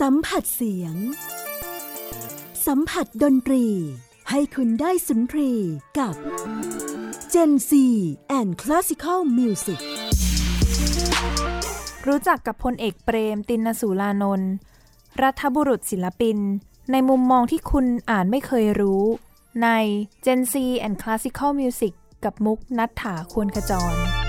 สัมผัสเสียง สัมผัสดนตรี ให้คุณได้สุนทรีกับ Gen C and Classical Music รู้จักกับพลเอกเปรมตินสูลานนท์รัฐบุรุษศิลปิน ในมุมมองที่คุณอ่านไม่เคยรู้ ใน Gen C and Classical Music กับมุกนัฐถาควรขจร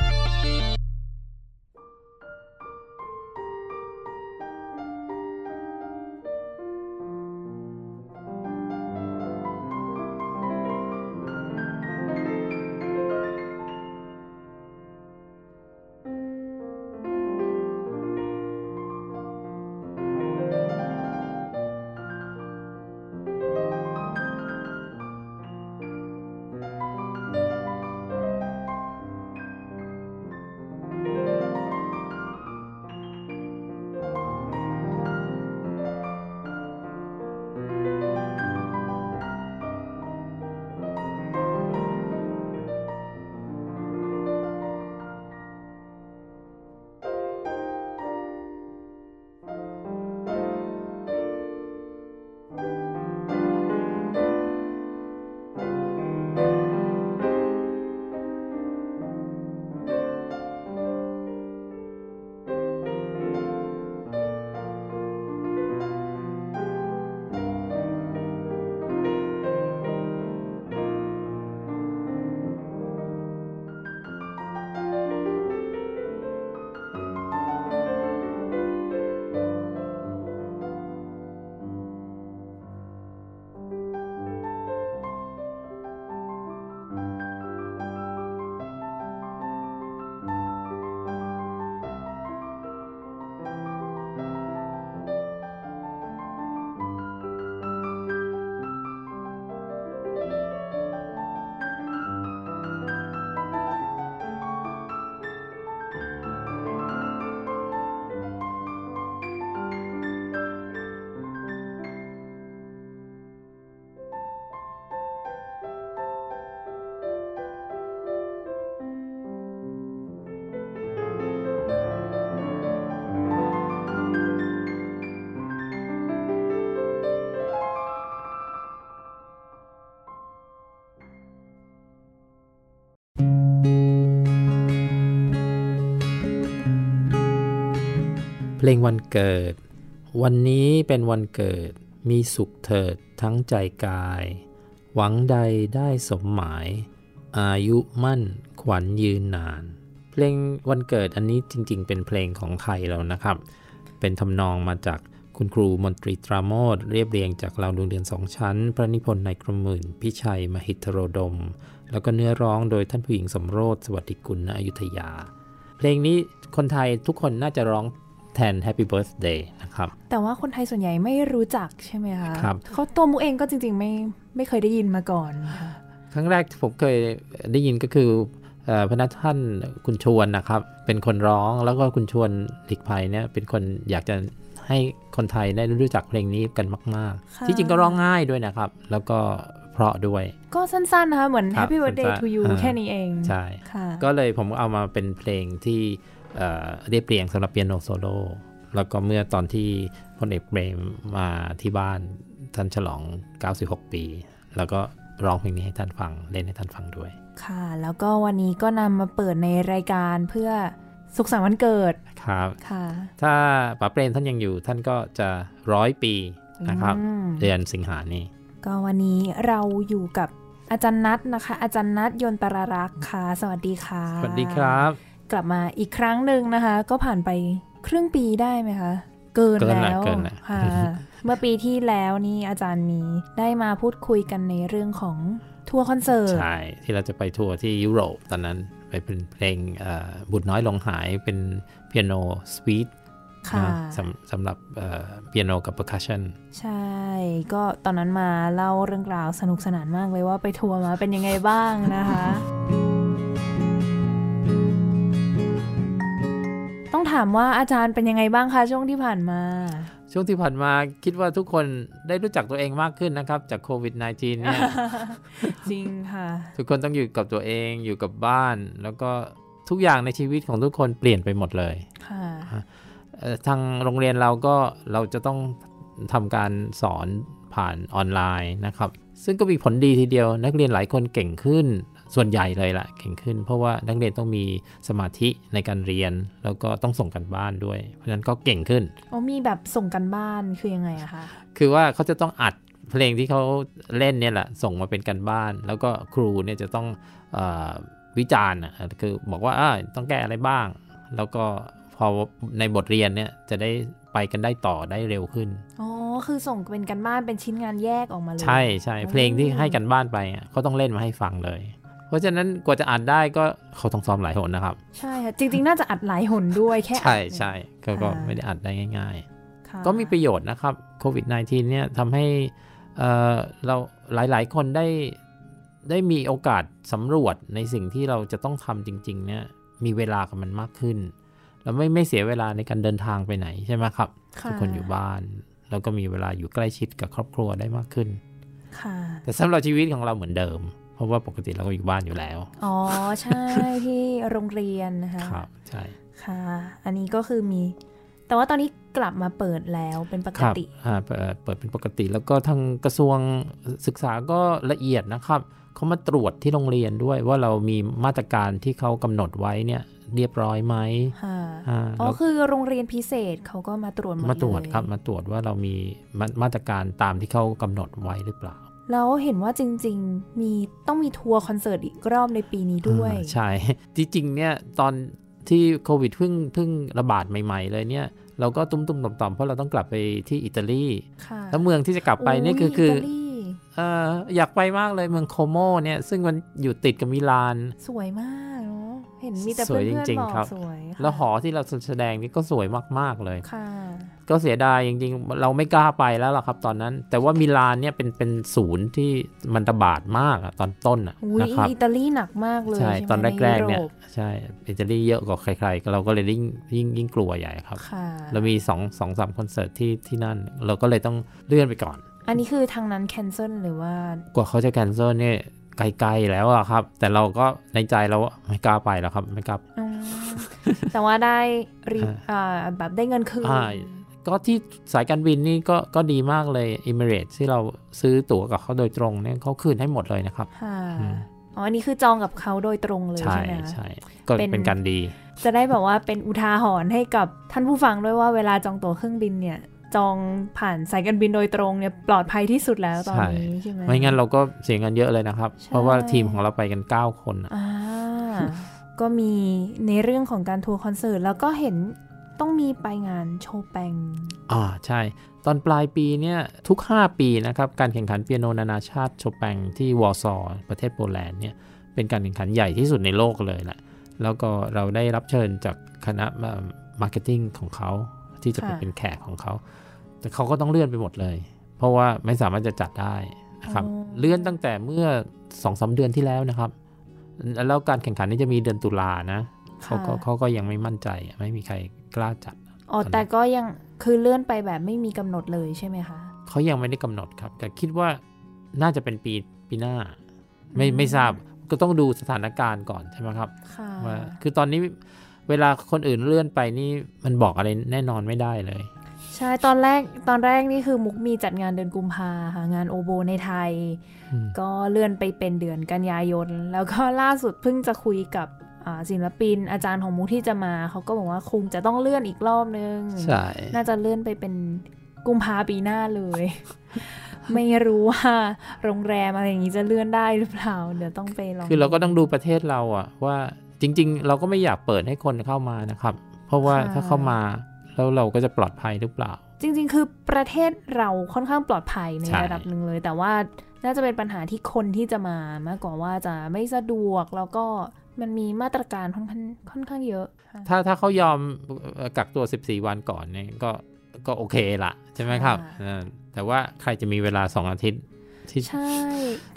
เพลงวันเกิด วันนี้เป็นวันเกิด มีสุขเถิดทั้งใจกาย หวังใดได้สมหมาย อายุมั่นขวัญยืนนาน เพลงวันเกิดอันนี้จริง ๆ เป็นเพลงของไทยแล้วนะครับ เป็นทำนองมาจากคุณครูมนตรีตราโมดเรียบเรียงจากเราดวงเดือนสองชั้น พระนิพนธ์ในกรมหมื่น พิชัย มหิทโรดม แล้วก็เนื้อร้องโดยท่านผู้หญิงสมโรธสวัสดิกุลณอยุธยา เพลงนี้คนไทยทุกคนน่าจะร้อง แทน Happy Birthday นะครับ แต่ว่าคนไทยส่วนใหญ่ไม่รู้จักใช่ไหมคะครับเขาตัวมุกเองก็จริง ๆ ไม่ไม่เคยได้ยินมาก่อนค่ะครั้งแรกที่ผมเคยได้ยินก็คือเอ่อพระนักท่านคุณชวนนะครับ เป็นคนร้องแล้วก็คุณชวนหลีกภัยเนี่ยเป็นคนอยากจะให้คนไทยได้รู้จักเพลงนี้กันมากค่ะๆที่จริงก็ร้องง่ายด้วยนะครับ แล้วก็เพราะด้วย ก็สั้นๆนะคะเหมือนครับ Happy Birthday สั้นๆ to you อ่าแค่นี้เอง ใช่ค่ะก็เลยผมเอามาเป็นเพลงที่ เอ่อเรียบเรียงสำหรับเปียโนโซโล่แล้วก็เมื่อตอนที่พลเอกเบรมมาที่บ้านท่านฉลอง 96 ปี แล้วก็ร้องเพลงนี้ให้ท่านฟังเล่นให้ท่านฟังด้วย ค่ะ แล้วก็วันนี้ก็นำมาเปิดในรายการเพื่อสุขสันต์วันเกิดครับค่ะ ถ้าป๋าเปรมท่านยังอยู่ท่านก็จะร้อยปีนะครับอืมเดือนสิงหานี้ก็วันนี้เราอยู่กับอาจารย์นัทนะคะ อาจารย์นัทยนตรารักษ์ค่ะ สวัสดีค่ะ สวัสดีครับ กลับมาอีกครั้งหนึ่งนะคะ ก็ผ่านไปครึ่งปีได้ไหมคะ เกินเกินละแล้วเกินละค่ะเมื่อปีที่แล้วนี่อาจารย์มีได้มาพูดคุยกันในเรื่องของทัวร์คอนเสิร์ตใช่ ที่เราจะไปทัวร์ที่ยุโรปตอนนั้นไปเป็นเพลงเอ่อบุตรน้อยหลงหายเป็นเปียโนสวีทค่ะสำสำหรับเปียโนกับ percussion ใช่ ก็ตอนนั้นมาเล่าเรื่องราวสนุกสนานมากเลยว่าไปทัวร์มาเป็นยังไงบ้างนะคะ ต้องถามว่าอาจารย์เป็นยังไงบ้างคะช่วงที่ผ่านมา ช่วงที่ผ่านมาคิดว่าทุกคนได้รู้จักตัวเองมากขึ้นนะครับ จากโควิด -19 เนี่ยจริงค่ะ ทุกคนต้องอยู่กับตัวเองอยู่กับบ้าน แล้วก็ทุกอย่างในชีวิตของทุกคนเปลี่ยนไปหมดเลยค่ะเอ่อทางโรงเรียนเราก็เราจะต้องทำการสอนผ่านออนไลน์นะครับ ซึ่งก็มีผลดีทีเดียว นักเรียนหลายคนเก่งขึ้น ส่วนใหญ่เลยล่ะเก่งขึ้น เพราะว่านักเรียนต้องมีสมาธิในการเรียน แล้วก็ต้องส่งกันบ้านด้วย เพราะฉะนั้นก็เก่งขึ้นอ๋อมีแบบส่งกันบ้านคือยังไงอะคะคือว่าเขาจะต้องอัดเพลงที่เขาเล่นเนี่ยแหละส่งมาเป็นกันบ้าน แล้วก็ครูเนี่ยจะต้องเออวิจารณ์อะคือบอกว่าอาต้องแก้อะไรบ้าง แล้วก็พอในบทเรียนเนี่ยจะได้ไปกันได้ต่อได้เร็วขึ้น อ๋อ คือส่งเป็นกันบ้านเป็นชิ้นงานแยกออกมาเลย ใช่ใช่โอ้เพลงที่ให้กันบ้านไปอะเขาต้องเล่นมาให้ฟังเลย เพราะฉะนั้นกว่าจะอ่านได้ก็เขาต้องซ้อมหลายหนนะครับ ใช่ค่ะจริง ๆ น่าจะอัดหลายหนด้วยแค่อัดใช่เนี่ยใช่ก็ก็ค่ะไม่ได้อัดได้ง่ายค่ะๆก็มีประโยชน์นะครับโควิด -19 เนี่ยทำให้เอ่อเราหลายๆ คนได้ได้มีโอกาสสำรวจในสิ่งที่เราจะต้องทำจริง ๆ เนี่ยมีเวลากับมันมากขึ้น เราไม่ไม่เสียเวลาในการเดินทางไปไหนใช่ไหมครับค่ะทุกคนอยู่บ้าน แล้วก็มีเวลาอยู่ใกล้ชิดกับครอบครัวได้มากขึ้นค่ะแต่สำหรับชีวิตของเราเหมือนเดิม เพราะว่าปกติเราก็อยู่บ้านอยู่แล้ว อ๋อ ใช่ที่โรงเรียนนะคะครับใช่ค่ะ อันนี้ก็คือมี แต่ว่าตอนนี้กลับมาเปิดแล้วเป็นปกครับติอ่าเปิดเปิดเป็นปกติแล้วก็ทางกระทรวงศึกษาก็ละเอียดนะครับเขามาตรวจที่โรงเรียนด้วยว่าเรามีมาตรการที่เขากำหนดไว้เนี่ยเรียบร้อยไหมค่ะอ่าอ๋อแล้วคือโรงเรียนพิเศษเขาก็มาตรวจหมดมาตรวจเลยครับมาตรวจว่าเรามีมามาตรการตามที่เขากำหนดไว้หรือเปล่า แล้วเห็นว่าจริง ๆ มีต้องมีทัวร์คอนเสิร์ตอีกรอบในปีนี้ด้วยอ่าใช่ จริงๆเนี่ยตอนที่โควิดเพิ่งเพิ่งระบาดใหม่ ๆ เลยเนี่ย เราก็ตุ้มๆต่อมๆเพราะเราต้องกลับไปที่อิตาลีค่ะแล้วเมืองที่จะกลับไปเนี่ยคือคือตาลีเอออยากไปมากเลยเมืองโคโมเนี่ย ซึ่งมันอยู่ติดกับมิลาน สวยมากเนาะเห็นมีแต่สวยเพื่อนจริงๆบอกๆครับสวยค่ะแล้วหอที่เราแสดงนี่ก็สวยมากๆเลยค่ะ ก็เสียดายจริงๆ เราไม่กล้าไปแล้วล่ะครับ ตอนนั้น แต่ว่ามิลานเนี่ยเป็นเป็นศูนย์ที่มันระบาดมากอะตอนต้นอะอุ้ยนะครับอิตาลีหนักมากเลยใช่ใช่ไหมตอนในแรกๆเนี่ยโปใช่อิตาลีเยอะกว่าใครๆ เราก็เลยยิ่งยิ่งยิ่งกลัวใหญ่ครับค่ะเรามีสองสองสามคอนเสิร์ตที่ที่นั่น เราก็เลยต้องเลื่อนไปก่อน อันนี้คือทางนั้น cancel หรือว่ากว่าเขาจะ cancel เนี่ยใกล้ๆแล้วอะครับ แต่เราก็ในใจเราไม่กล้าไปแล้วครับไม่กล้าอืมแต่ว่าได้รีอ่าอ่าแบบได้เงินคืนอ่า ก็ที่สายการบินนี่ก็ก็ดีมากเลย Emirates ที่เราซื้อตั๋วกับเขาโดยตรงเนี่ยเขาคืนให้หมดเลยนะครับค่ะอืมอ๋ออันนี้คือจองกับเขาโดยตรงเลยใช่ใช่ไหมคะใช่ก็เป็นเป็นการดี จะได้แบบว่าเป็นอุทาหรณ์ให้กับท่านผู้ฟังด้วยว่าเวลาจองตั๋วเครื่องบินเนี่ยจองผ่านสายการบินโดยตรงเนี่ยปลอดภัยที่สุดแล้วตอนนี้ใช่ไหมไม่งั้นเราก็เสียเงินเยอะเลยนะครับใช่เพราะว่าทีมของเราไปกัน 9 คนอะอ่าก็มีในเรื่องของการทัวร์คอนเสิร์ตแล้วก็เห็น ต้องมีไปงานโชว์แปงอ่าใช่ ตอนปลายปีเนี่ยทุก 5 ปีนะครับการแข่งขันเปียโนนานาชาติโชแปงที่วอร์ซอร์ประเทศโปแลนด์เนี่ยเป็นการแข่งขันใหญ่ที่สุดในโลกเลยแหละแล้วก็เราได้รับเชิญจากคณะ marketing ของเขาที่จะไปค่ะเป็นแขกของเขา แต่เขาก็ต้องเลื่อนไปหมดเลย เพราะว่าไม่สามารถจะจัดได้นะครับเลื่อนตั้งแต่เมื่อ2อสเดือนที่แล้วนะครับ แล้วการแข่งขันนี้จะมีเดือนตุลานะเขาก็ค่ะเขาก็ยังไม่มั่นใจไม่มีใคร กล้าจัดอ๋อแต่ก็ยังคือเลื่อนไปแบบไม่มีกำหนดเลยใช่ไหมคะเขายังไม่ได้กำหนดครับ แต่คิดว่าน่าจะเป็นปีปีหน้า ไม่อืมไม่ทราบก็ต้องดูสถานการณ์ก่อนใช่ไหมครับค่ะว่าคือตอนนี้เวลาคนอื่นเลื่อนไปนี่มันบอกอะไรแน่นอนไม่ได้เลย ใช่ตอนแรกตอนแรกนี่คือมุกมีจัดงานเดือนกุมภาค่ะงานโอโบในไทยอืมก็เลื่อนไปเป็นเดือนกันยายน แล้วก็ล่าสุดเพิ่งจะคุยกับอ่า ศิลปินอาจารย์ของมุกที่จะมาเขาก็บอกว่าคงจะต้องเลื่อนอีกรอบนึงใช่น่าจะเลื่อนไปเป็นกุมภาปีหน้าเลย ไม่รู้ว่าโรงแรมอะไรอย่างนี้จะเลื่อนได้หรือเปล่าเดี๋ยวต้องไปลองคือเราก็ต้องดูประเทศเราอะว่าจริง ๆ เราก็ไม่อยากเปิดให้คนเข้ามานะครับ เพราะว่าถ้าเข้ามาแล้วเราก็จะปลอดภัยหรือเปล่า จริง ๆ คือประเทศเราค่อนข้างปลอดภัยในใช่ระดับหนึ่งเลย แต่ว่าน่าจะเป็นปัญหาที่คนที่จะมามากกว่าว่าจะไม่สะดวกแล้วก็ มันมีมาตรการค่อนข้างค่อนข้างเยอะค่ะถ้าถ้าเขายอมเอ่อกักตัว 14 วันก่อนเนี่ยก็ก็โอเคละใช่ไหมครับค่ะเออแต่ว่าใครจะมีเวลา 2 อาทิตย์ที่ใช่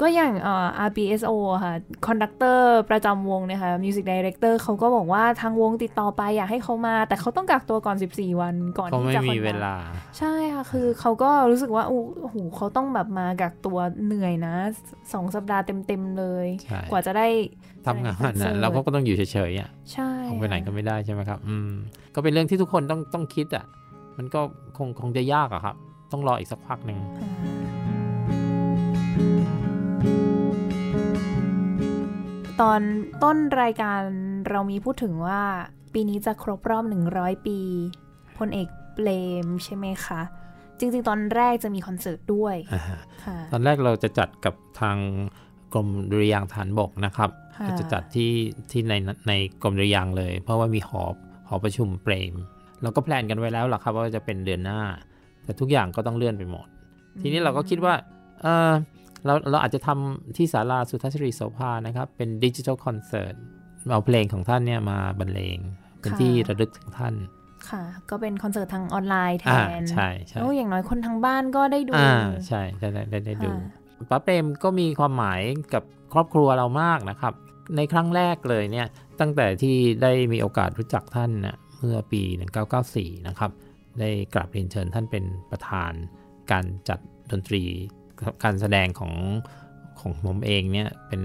ก็อย่างเอ่อ RBSO อะค่ะ conductor ประจำวงเนี่ยค่ะ music director เขาก็บอกว่าทางวงติดต่อไปอยากให้เขามา แต่เขาต้องกักตัวก่อน 14 วันก่อนเขาที่ไม่จะมีคอนดักต์เวลา ใช่ค่ะ คือเขาก็รู้สึกว่า โอ้โหเขาต้องแบบมากักตัวเหนื่อยนะสองสัปดาห์เต็ม ๆ เลยใช่กว่าจะได้ ทำงานคอนเสินะร์ตเราก็ต้องอยู่เฉยๆอะใช่ออกไปไหนก็ไม่ได้ใช่ไหมครับ อืมก็เป็นเรื่องที่ทุกคนต้องต้องคิดอะ มันก็คงคงจะยากอะครับ ต้องรออีกสักพักหนึ่งอ่าตอนต้นรายการเรามีพูดถึงว่า ปีนี้จะครบรอบ 100 ปีพลเอกเปรมใช่ไหมคะจริงๆ ตอนแรกจะมีคอนเสิร์ตด้วยอ่าฮะค่ะตอนแรกเราจะจัดกับทางกรมดุริยางค์ทหารบกนะครับค่ะ ก็จะจัดที่ที่ในในกรมดุริยางค์เลย เพราะว่ามีหอหอประชุมเปรมเราก็ plan กันไว้แล้วล่ะครับว่าจะเป็นเดือนหน้า แต่ทุกอย่างก็ต้องเลื่อนไปหมด ทีนี้เราก็คิดว่าเออเราเราอาจจะทำที่ศาลาสุทธสิริโสภานะครับ เป็นดิจิทัลคอนเสิร์ตเอาเพลงของท่านเนี่ยมาบรรเลงเป็นที่ระลึกถึงท่านค่ะ ก็เป็นคอนเสิร์ตทางออนไลน์แทอ่านใช่ใช่โอ้อย่างน้อยคนทางบ้านก็ได้ดูอ่าใช่ได้ได้ได้ได้ดูค่ะ ป้าเปรมก็มีความหมายกับครอบครัวเรามากนะครับ ในครั้งแรกเลยเนี่ยตั้งแต่ที่ได้มีโอกาสรู้จักท่านนะเมื่อปี 1994 นะครับ ได้กราบเรียนเชิญท่านเป็นประธานการจัดดนตรีการแสดงของของผมเองเนี่ยเป็น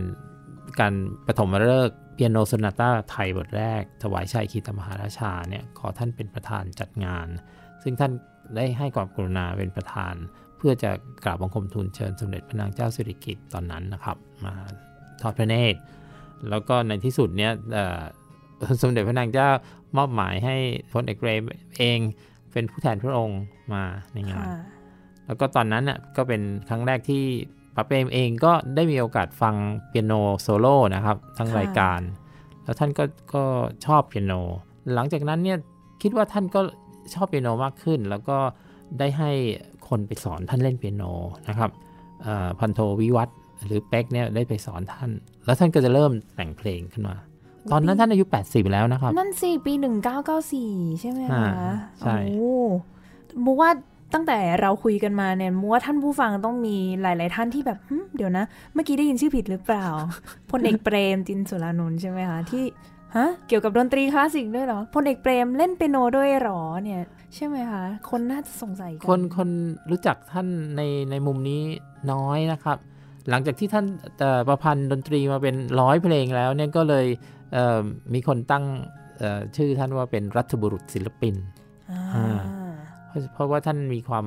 การปฐมฤกษ์เปียโนโซนาต้าไทยบทแรก ถวายชัยคีตมหาราชาเนี่ยขอท่านเป็นประธานจัดงาน ซึ่งท่านได้ให้ความกรุณาเป็นประธาน เพื่อจะกราบบังคมทูลเชิญสมเด็จพระนางเจ้าสิริกิติ์ตอนนั้นนะครับมาทอดพระเนตรแล้วก็ในที่สุดเนี่ยเอ่อสมเด็จพระนางเจ้ามอบหมายให้พลเอกเบรมเองเป็นผู้แทนพระองค์มาในงานค่ะแล้วก็ตอนนั้นน่ะก็เป็นครั้งแรกที่ป้าเปรมเองก็ได้มีโอกาสฟังเปียโนโซโล่นะครับทั้งค่ะรายการ แล้วท่านก็ก็ชอบเปียโน หลังจากนั้นเนี่ยคิดว่าท่านก็ชอบเปียโนมากขึ้น แล้วก็ได้ให้ คนไปสอนท่านเล่นเปียโนนะครับเอ่อพันโทวิวัฒน์หรือเป็กเนี่ยได้ไปสอนท่าน แล้วท่านก็จะเริ่มแต่งเพลงขึ้นมา ตอนนั้นท่านอายุ 80 แล้วนะครับ นั่นสิ ปี 1994 ใช่ไหมอ่าคะใช่โอ้มูว่าตั้งแต่เราคุยกันมาเนี่ยมูว่าท่านผู้ฟังต้องมีหลาย ๆ ท่านที่แบบหึเดี๋ยวนะ เมื่อกี้ได้ยินชื่อผิดหรือเปล่าพลเอกเปรมจินสุรานนท์ใช่ไหมคะที่ ฮะเกี่ยวกับดนตรีคลาสสิกด้วยเหรอพลเอกเปรมเล่นเปียโนด้วยเหรอเนี่ย ใช่ไหมคะ คนน่าจะสงสัยกัคนคนรู้จักท่านในในมุมนี้น้อยนะครับ หลังจากที่ท่านเอ่อประพันธ์ดนตรีมาเป็นร้อยเพลงแล้วเนี่ยก็เลยเอ่อมีคนตั้งเอ่อชื่อท่านว่าเป็นรัฐบุรุษศิลปินอ่าอ่าเพราะเพราะว่าท่านมีความ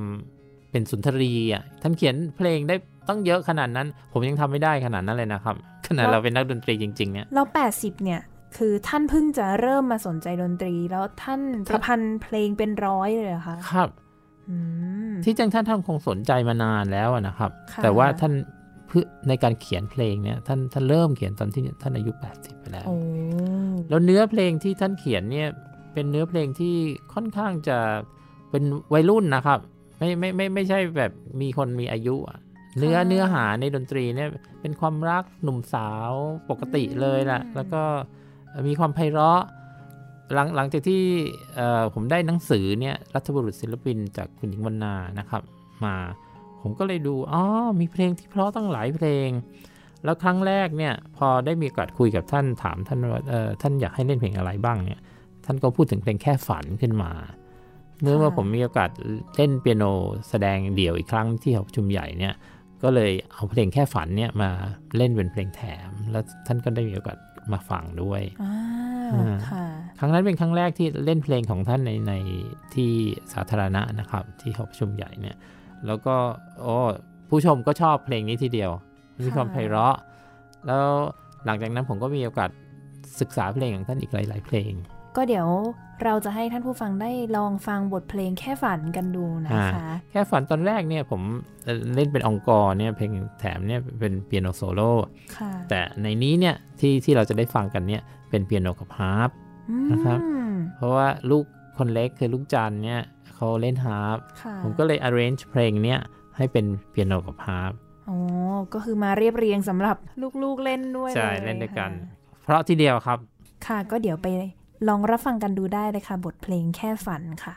เป็นสุนทรีย์อะท่านเขียนเพลงได้ต้องเยอะขนาดนั้น ผมยังทำไม่ได้ขนาดนั้นเลยนะครับขนาดเราเป็นนักดนตรีจริง ๆ เนี่ยแล้ว80 เนี่ย คือท่านเพิ่งจะเริ่มมาสนใจดนตรี แล้วท่านประพันธ์เพลงเป็นร้อยเลยเหรอคะครับอืมที่จริงท่านท่านคงสนใจมานานแล้วอะนะครับค่ะแต่ว่าท่านเพื่อในการเขียนเพลงเนี่ยท่านท่านเริ่มเขียนตอนที่ท่านอายุ 80 ไปแล้วโอ้แล้วเนื้อเพลงที่ท่านเขียนเนี่ยเป็นเนื้อเพลงที่ค่อนข้างจะเป็นวัยรุ่นนะครับ ไม่ไม่ไม่ไม่ใช่แบบมีคนมีอายุอะเนื้อเนื้อหาในดนตรีเนี่ยเป็นความรักหนุ่มสาวปกติเลยล่ะ แล้วก็ มีความไพเราะหลังหลังจากที่เอ่อผมได้หนังสือเนี่ยรัฐบุรุษศิลปินจากคุณหญิงวรรณานะครับมาผมก็เลยดูอ๋อมีเพลงที่เพราะตั้งหลายเพลง แล้วครั้งแรกเนี่ยพอได้มีโอกาสคุยกับท่านถามท่านว่าเออท่านอยากให้เล่นเพลงอะไรบ้างเนี่ยท่านก็พูดถึงเพลงแค่ฝันขึ้นมาเมื่อว่าผมมีโอกาสเล่นเปียโนแสดงเดี่ยวอีกครั้งที่หอประชุมใหญ่เนี่ยก็เลยเอาเพลงแค่ฝันเนี่ยมาเล่นเป็นเพลงแถม แล้วท่านก็ได้มีโอกาส มาฟังด้วยอ่าอ่าค่ะครั้งนั้นเป็นครั้งแรกที่เล่นเพลงของท่านในในที่สาธารณะนะครับ ที่หอประชุมใหญ่เนี่ย แล้วก็โอ้ผู้ชมก็ชอบเพลงนี้ทีเดียวมีความค่ะไพเราะ แล้วหลังจากนั้นผมก็มีโอกาสศึกษาเพลงของท่านอีกหลาย ๆ เพลง ก็เดี๋ยวเราจะให้ท่านผู้ฟังได้ลองฟังบทเพลงแค่ฝันกันดูนะคะ แค่ฝันตอนแรกเนี่ยผมเอ่อเล่นเป็น encore เนี่ยเพลงแถมเนี่ยเป็นเปียโนโซโล่ค่ะแต่ในนี้เนี่ยที่ที่เราจะได้ฟังกันเนี่ยเป็นเปียโนกับฮาร์ปนะครับอืมเพราะว่าลูกคนเล็กคือลูกจันเนี่ยเขาเล่นฮาร์ปค่ะผมก็เลย arrange เพลงเนี้ยให้เป็นเปียโนกับฮาร์ปอ๋อ ก็คือมาเรียบเรียงสำหรับลูกๆเล่นด้วยใช่เล่นด้วยกันค่ะเพราะทีเดียวครับค่ะก็เดี๋ยวไป ลองรับฟังกันดูได้เลยค่ะ บทเพลงแค่ฝันค่ะ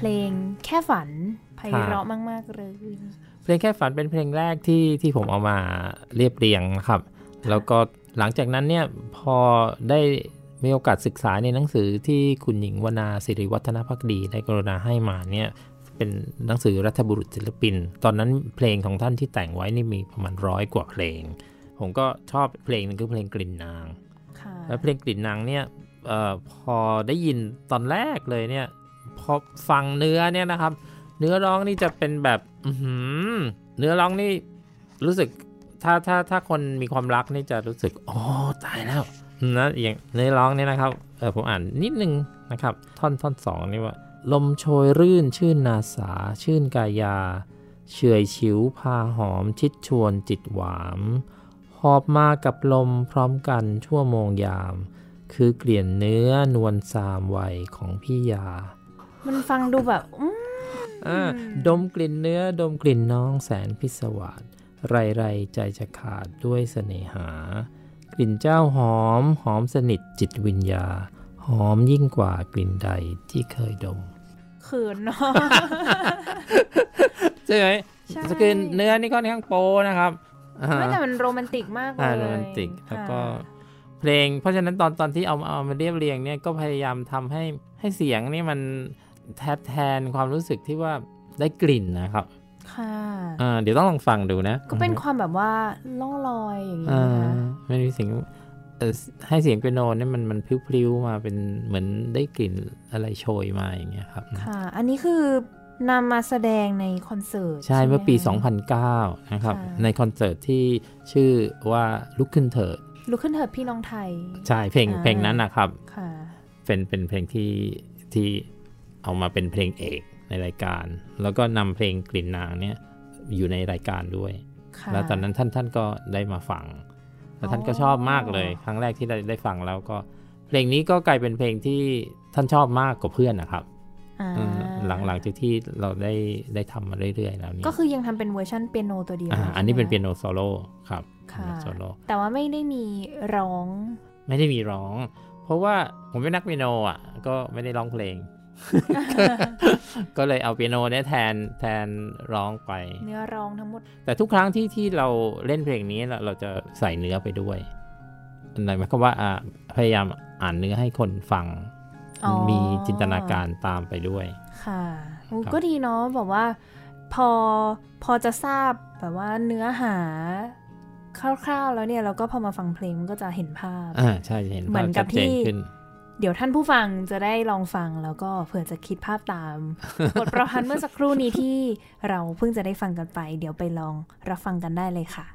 เพลงแค่ฝันไพเราะมากๆเลย เพลงแค่ฝันเป็นเพลงแรกที่ที่ผมเอามาเรียบเรียงนะครับ แล้วก็หลังจากนั้นเนี่ยพอได้มีโอกาสศึกษาในหนังสือที่คุณหญิงวนาสิริวัฒนพักดีได้กรุณาให้มาเนี่ยเป็นหนังสือรัฐบุรุษศิลปิน ตอนนั้นเพลงของท่านที่แต่งไว้นี่มีประมาณร้อยกว่าเพลง ผมก็ชอบเพลงหนึงคือเพลงกลิ่นนางค่ะแล้วเพลงกลิ่นนางเนี่ยเออพอได้ยินตอนแรกเลยเนี่ย พอฟังเนื้อเนี่ยนะครับ เนื้อร้องนี่จะเป็นแบบอเนื้อร้องนี่รู้สึกถ้าถ้าถ้าคนมีความรักนี่จะรู้สึกอ๋อตายแล้วนะอย่างเนื้อร้องเนี่ยนะครับเออผมอ่านนิดนึงนะครับ ท่อนท่อนสองนี่ว่า ลมโชยรื่นชื่นนาสา ชื่นกายา เฉยชิวพาหอมชิดชวนจิตหวามหอบมากับลมพร้อมกันชั่วโมงยาม คือเกลี่ยนเนื้อนวลสามวัยของพี่ยา มันฟังดูแบบอืมอ่าดมกลิ่นเนื้อดมกลิ่นน้องแสนพิศวาสไรไรใจจะขาดด้วยเสน่หา กลิ่นเจ้าหอมหอมสนิทจิตวิญญา หอมยิ่งกว่ากลิ่นใดที่เคยดมเขินเนาะใช่ไหมใช่สกินเนื้อนี่ค่อนข้างโปนะครับอ่าไม่แต่มันโรแมนติกมากเลยอ่าโรแมนติกแล้วก็ค่ะเพลง เพราะฉะนั้นตอนตอนที่เอาเอามาเรียบเรียงเนี่ยก็พยายามทำให้ให้เสียงนี่มัน แทนแทนความรู้สึกที่ว่าได้กลิ่นนะครับ ค่ะอ่าเดี๋ยวต้องลองฟังดูนะ ก็เป็นความแบบว่าล่องลอยอย่างนี้อ่านะคะไม่มีเสียงเอ่อให้เสียงเปียโนเนี่ยมันมันพลิ้วๆมาเป็นเหมือนได้กลิ่นอะไรโชยมาอย่างเงี้ยครับ ค่ะ อันนี้คือนำมาแสดงในคอนเสิร์ต ใช่เมื่อปีใช่ไหคะ2009 นะครับค่ะในคอนเสิร์ตที่ชื่อว่าลุกขึ้นเถิดลุกขึ้นเถิดพี่น้องไทย ใช่เพลงอ่าเพลงนั้นนะครับค่ะเป็นเป็นเพลงที่ที่ เอามาเป็นเพลงเอกในรายการ แล้วก็นำเพลงกลิ่นนางเนี่ยอยู่ในรายการด้วยค่ะแล้วตอนนั้นท่านท่านก็ได้มาฟังแล้วท่านก็อ๋อชอบมากเลย ครั้งแรกที่ได้ได้ฟังแล้วก็ เพลงนี้ก็กลายเป็นเพลงที่ท่านชอบมากกว่าเพื่อนนะครับอ่าอืมหลังหลังจากที่เราได้ได้ทำมาเรื่อยๆแล้วเนี่ยก็คือยังทำเป็นเวอร์ชันเปียโนตัวเดียวอ่าใช่ไหมอันนี้เป็นเปียโนโซโล่ครับค่ะโซโล่แต่ว่าไม่ได้มีร้อง ไม่ได้มีร้อง เพราะว่าผมเป็นนักเปียโนอะก็ไม่ได้ร้องเพลง ก็เลยเอาเปียโนเนี่ยแทนแทนร้องไป เนื้อร้องทั้งหมด แต่ทุกครั้งที่ที่เราเล่นเพลงนี้เราเราจะใส่เนื้อไปด้วยหมายความว่าอ่าพยายามอ่านเนื้อให้คนฟังอ๋อมีจินตนาการตามไปด้วย ค่ะโอ้ครับก็ดีเนาะแบบว่าพอพอจะทราบแบบว่าเนื้อหาคร่าวๆแล้วเนี่ยเราก็พอมาฟังเพลงมันก็จะเห็นภาพอ่าใช่จะเห็นเหมืภาอพนกัชับดเจนที่ขึ้น เดี๋ยวท่านผู้ฟังจะได้ลองฟังแล้วก็เผื่อจะคิดภาพตามบทประพันธ์เมื่อสักครู่นี้ที่เราเพิ่งจะได้ฟังกันไป เดี๋ยวไปลองรับฟังกันได้เลยค่ะ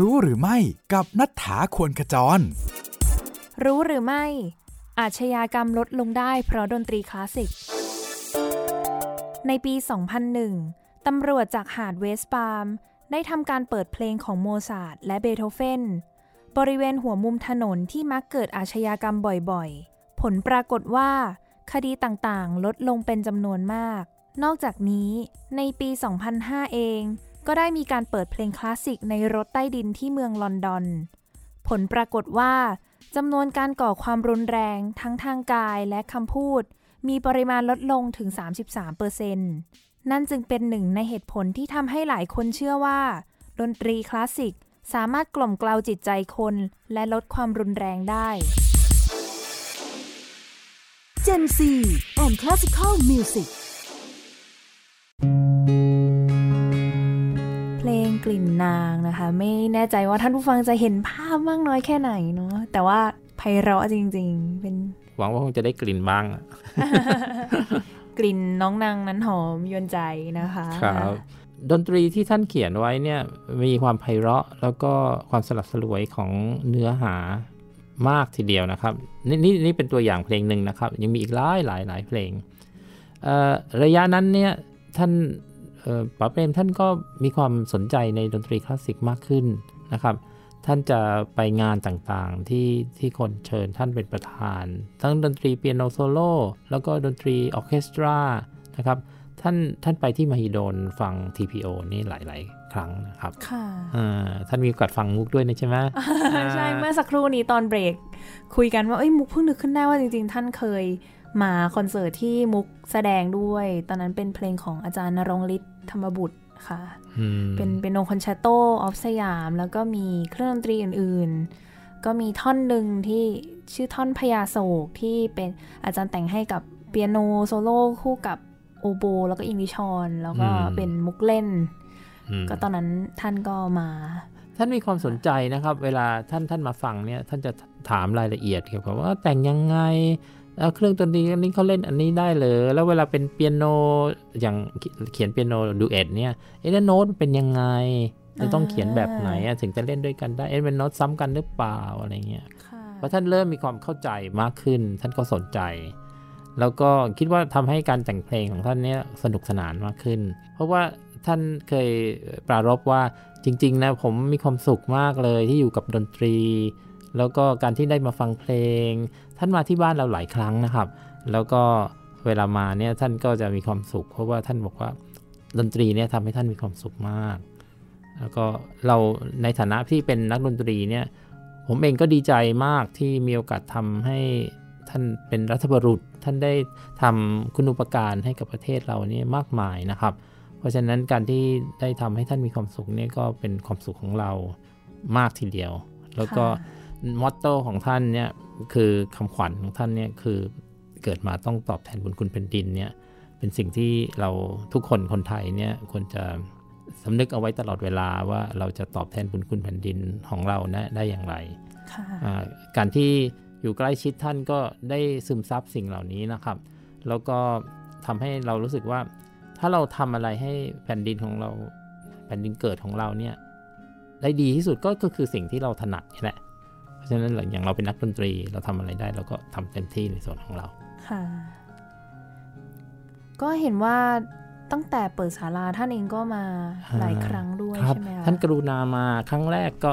รู้หรือไม่กับณัฏฐาควรขจร รู้หรือไม่ อาชญากรรมลดลงได้เพราะดนตรีคลาสสิก ในปี 2001 ตำรวจจากหาดเวสต์ปาล์มได้ทำการเปิดเพลงของโมซาร์ทและเบโธเฟน บริเวณหัวมุมถนนที่มักเกิดอาชญากรรมบ่อยๆ ผลปรากฏว่า คดีต่างๆ ลดลงเป็นจำนวนมาก นอกจากนี้ ในปี 2005 เอง ก็ได้มีการเปิดเพลงคลาสสิกในรถใต้ดินที่เมืองลอนดอน ผลปรากฏว่าจำนวนการก่อความรุนแรงทั้งทางกายและคำพูด มีปริมาณลดลงถึง 33%นั่นจึงเป็นหนึ่งในเหตุผลที่ทำให้หลายคนเชื่อว่า ดนตรีคลาสสิกสามารถกล่อมกลาจิตใจคนและลดความรุนแรงได้ Gen C and Classical Music กลิ่นนางนะคะ ไม่แน่ใจว่าท่านผู้ฟังจะเห็นภาพมากน้อยแค่ไหนเนาะแต่ว่าไพเราะจริง ๆ เป็น หวังว่าคงจะได้กลิ่นบ้างอะกลิ่นน้องนางนั้นหอมยวนใจนะคะครับดนตรีที่ท่านเขียนไว้เนี่ยมีความไพเราะแล้วก็ความสลับสลวยของเนื้อหามากทีเดียวนะครับนี่นี่นี่เป็นตัวอย่างเพลงหนึ่งนะครับ ยังมีอีกหลายหลายหลายเพลงเอ่อระยะนั้นเนี่ยท่านเอ่อ ป๋าเปรมท่านก็มีความสนใจในดนตรีคลาสสิกมากขึ้นนะครับ ท่านจะไปงานต่างๆที่ที่คนเชิญท่านเป็นประธาน ทั้งดนตรีเปียโนโซโล่แล้วก็ดนตรีออร์เคสตรานะครับท่านท่านไปที่มหิดลฟัง TPO นี่หลาย ๆ ครั้งนะครับ ค่ะอ่าท่านมีโอกาสฟังมุกด้วยนะใช่ไหมใช่ เมื่อสักครู่นี้ตอนเบรก คุยกันว่าเอ้ยมุกเพิ่งนึกขึ้นได้ว่าจริง ๆ ท่านเคย มาคอนเสิร์ตที่มุกแสดงด้วย ตอนนั้นเป็นเพลงของอาจารย์ณรงค์ฤทธิ์ธรรมบุตรค่ะอืมเป็น Piano Concerto of Siam แล้วก็มีเครื่องดนตรีอื่นๆ ก็มีท่อนหนึ่งที่ชื่อท่อนพญาโศกที่เป็นอาจารย์แต่งให้กับเปียโนโซโล่คู่กับโอโบ แล้วก็ English horn แล้วก็เป็นมุกเล่นอืมก็ตอนนั้นท่านก็มา ท่านมีความสนใจนะครับ เวลาท่านท่านมาฟังเนี่ย ท่านจะถามรายละเอียดเกี่ยวกับว่าแต่งยังไงแล้ว เครื่องดนตรีอันนี้เขาเล่นอันนี้ได้เลยแล้วเวลาเป็นเปียโนอย่างเขียนเปียโน duet เนี่ยเอ๊ะแล้วโน้ตเป็นยังไงจะต้องเขียนแบบไหนอะถึงจะเล่นด้วยกันได้เอ๊ะเป็นโน้ตซ้ำกันหรือเปล่าอะไรเงี้ยค่ะพอท่านเริ่มมีความเข้าใจมากขึ้น ท่านก็สนใจ แล้วก็คิดว่าทำให้การแต่งเพลงของท่านเนี้ยสนุกสนานมากขึ้น เพราะว่าท่านเคยปรารภว่าจริง ๆ นะผมมีความสุขมากเลยที่อยู่กับดนตรี แล้วก็การที่ได้มาฟังเพลง ท่านมาที่บ้านเราหลายครั้งนะครับ แล้วก็เวลามาเนี่ยท่านก็จะมีความสุข เพราะว่าท่านบอกว่าดนตรีเนี่ยทำให้ท่านมีความสุขมาก แล้วก็เราในฐานะที่เป็นนักดนตรีเนี่ยผมเองก็ดีใจมากที่มีโอกาสทำให้ท่านเป็นรัฐบรุษท่านได้ทำคุณูปการให้กับประเทศเราเนี่ยมากมายนะครับ เพราะฉะนั้นการที่ได้ทำให้ท่านมีความสุขเนี่ยก็เป็นความสุขของเรามากทีเดียว แล้วก็ มอตโต้ของท่านเนี่ยคือคำขวัญของท่านเนี่ยคือเกิดมาต้องตอบแทนบุญคุณแผ่นดินเนี่ยเป็นสิ่งที่เราทุกคนคนไทยเนี่ยควรจะสำนึกเอาไว้ตลอดเวลาว่าเราจะตอบแทนบุญคุณแผ่นดินของเรานะได้อย่างไรค่ะอ่าการที่อยู่ใกล้ชิดท่านก็ได้ซึมซับสิ่งเหล่านี้นะครับ แล้วก็ทำให้เรารู้สึกว่า ถ้าเราทำอะไรให้แผ่นดินของเราแผ่นดินเกิดของเราเนี่ยได้ดีที่สุดก็ก็คือสิ่งที่เราถนัดนี่แหละเพ ราะฉะนั้นอย่างเราเป็นนักดนตรีเราทำอะไรได้ เราก็ทำเต็มที่ในส่วนของเราค่ะ ก็เห็นว่าตั้งแต่เปิดศาลาท่านเองก็มาหลายครั้งด้วยครับใช่ไหมคะท่านกรุณามาครั้งแรกก็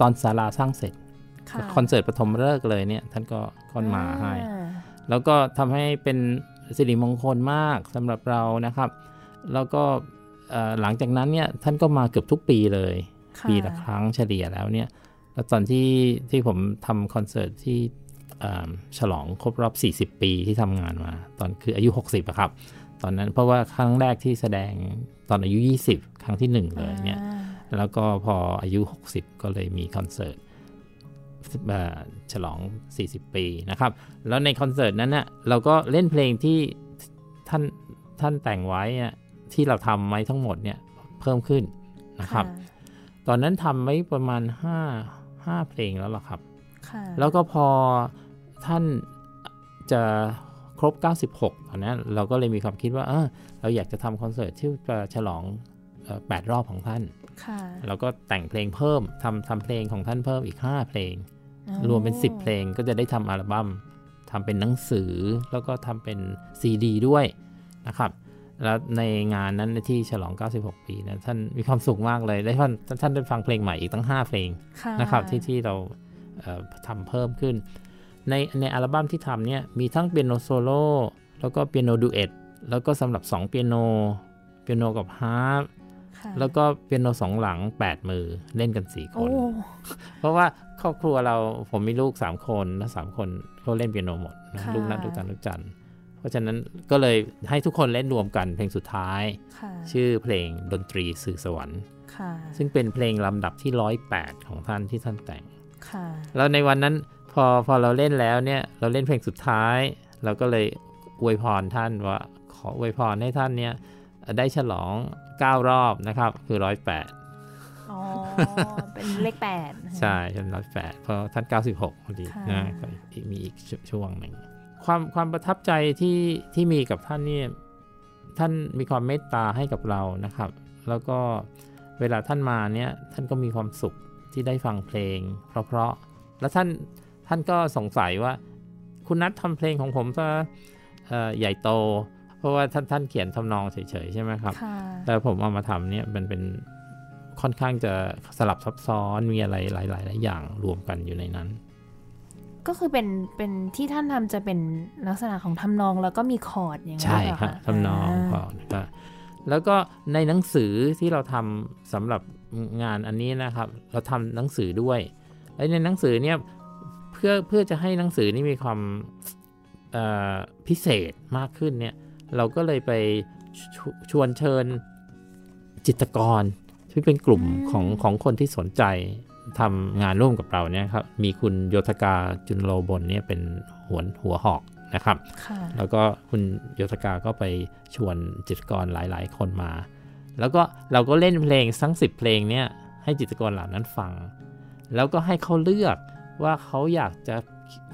ตอนศาลาสร้างเสร็จค่ะคอนเสิร์ตปฐมฤกษ์เลยเนี่ยท่านก็ก็มาให้อ่าแล้วก็ทำให้เป็นสิริมงคลมากสำหรับเรานะครับ แล้วก็เอ่อหลังจากนั้นเนี่ยท่านก็มาเกือบทุกปีเลยค่ะปีละครั้งเฉลี่ยแล้วเนี่ย แล้วตอนที่ที่ผมทำคอนเสิร์ตที่เอ่อฉลองครบรอบ 40 ปีที่ทำงานมา ตอนคืออายุ 60อะครับ ตอนนั้นเพราะว่าครั้งแรกที่แสดงตอนอายุ 20 ครั้งที่ 1 เลยเนี่ยอ่าแล้วก็พออายุ 60 ก็เลยมีคอนเสิร์ตเอ่อฉลอง 40 ปีนะครับ แล้วในคอนเสิร์ตนั้นน่ะเราก็เล่นเพลงที่ท่านท่านแต่งไว้อะที่เราทำไว้ทั้งหมดเนี่ยเพิ่มขึ้นนะครับ ตอนนั้นทำไว้ประมาณ 5 5 เพลงแล้วล่ะครับค่ะแล้วก็พอท่านจะครบ 96 ตอนนั้นเราก็เลยมีความคิดว่าเออเราอยากจะทำคอนเสิร์ตที่จะฉลองเอ่อ8รอบของท่านค่ะแล้วก็แต่งเพลงเพิ่มทำทำเพลงของท่านเพิ่มอีก 5 เพลงอ๋อรวมเป็น 10 เพลงก็จะได้ทำอัลบั้มทำเป็นหนังสือแล้วก็ทำเป็นซีดีด้วยนะครับ แล้วในงานนั้นที่ฉลอง 96 ปีนะท่านมีความสุขมากเลยได้ท่านท่านได้ฟังเพลงใหม่อีกตั้ง 5 เพลงค่ะนะครับที่ที่เราเอ่อทำเพิ่มขึ้น ในในอัลบั้มที่ทำเนี่ยมีทั้งเปียโนโซโล่แล้วก็เปียโน duet แล้วก็สำหรับ 2 เปียโน เปียโนกับฮาร์ปค่ะแล้วก็เปียโนสองหลัง 8 มือเล่นกัน 4 คน โอ้เพราะว่าครอบครัวเราผมมีลูก 3 คนแล้วสามคนเขาเล่นเปียโนหมดนะค่ะลูกนัดลูกจันทร์ลูกจันทร์ เพราะฉะนั้นก็เลยให้ทุกคนเล่นรวมกันเพลงสุดท้ายค่ะชื่อเพลงดนตรีสื่อสวรรค์ค่ะซึ่งเป็นเพลงลำดับที่108ของท่านที่ท่านแต่งค่ะแล้วในวันนั้นพอพอเราเล่นแล้วเนี่ยเราเล่นเพลงสุดท้าย เราก็เลยอวยพรท่านว่าขออวยพรให้ท่านเนี่ยได้ฉลอง 9 รอบนะครับ คือ108อ๋อ เป็นเลขแปดใช่ท่าน108เพราะท่าน 96พอดีค่ะนะก็อีกมีอีกช่วงหนึ่ง ความความประทับใจที่ที่มีกับท่านเนี่ยท่านมีความเมตตาให้กับเรานะครับ แล้วก็เวลาท่านมาเนี่ยท่านก็มีความสุขที่ได้ฟังเพลง เพราะๆแล้วท่านท่านก็สงสัยว่า คุณนัททำเพลงของผมซะเอ่อใหญ่โต เพราะว่าท่านท่านเขียนทำนองเฉยๆใช่ไหมครับค่ะแต่ผมเอามาทำเนี่ยมันเป็นค่อนข้างจะสลับซับซ้อนมีอะไรหลายๆหลายอย่างรวมกันอยู่ในนั้น ก็คือเป็นเป็นที่ท่านทำจะเป็นลักษณะของทำนองแล้วก็มีคอร์ดอย่างนั้นใช่เหรอครับคะทำนองก่อนก็แล้วก็ในหนังสือที่เราทำสำหรับงานอันนี้นะครับ เราทำหนังสือด้วยและในหนังสือเนี่ยเพื่อเพื่อจะให้หนังสือนี้มีความเอ่อพิเศษมากขึ้นเนี่ยเราก็เลยไปชชวนเชิญจิตรกรที่เป็นกลุ่มของของคนที่สนใจ ทำงานร่วมกับเราเนี่ยครับมีคุณโยธกาจุนโลบนเนี่ยเป็นหัวหัวหอกนะครับค่ะแล้วก็คุณโยธกาก็ไปชวนจิตรกรหลาย ๆ คนมา แล้วก็เราก็เล่นเพลงทั้ง 10 เพลงเนี่ยให้จิตรกรเหล่านั้นฟัง แล้วก็ให้เขาเลือกว่าเขาอยากจะ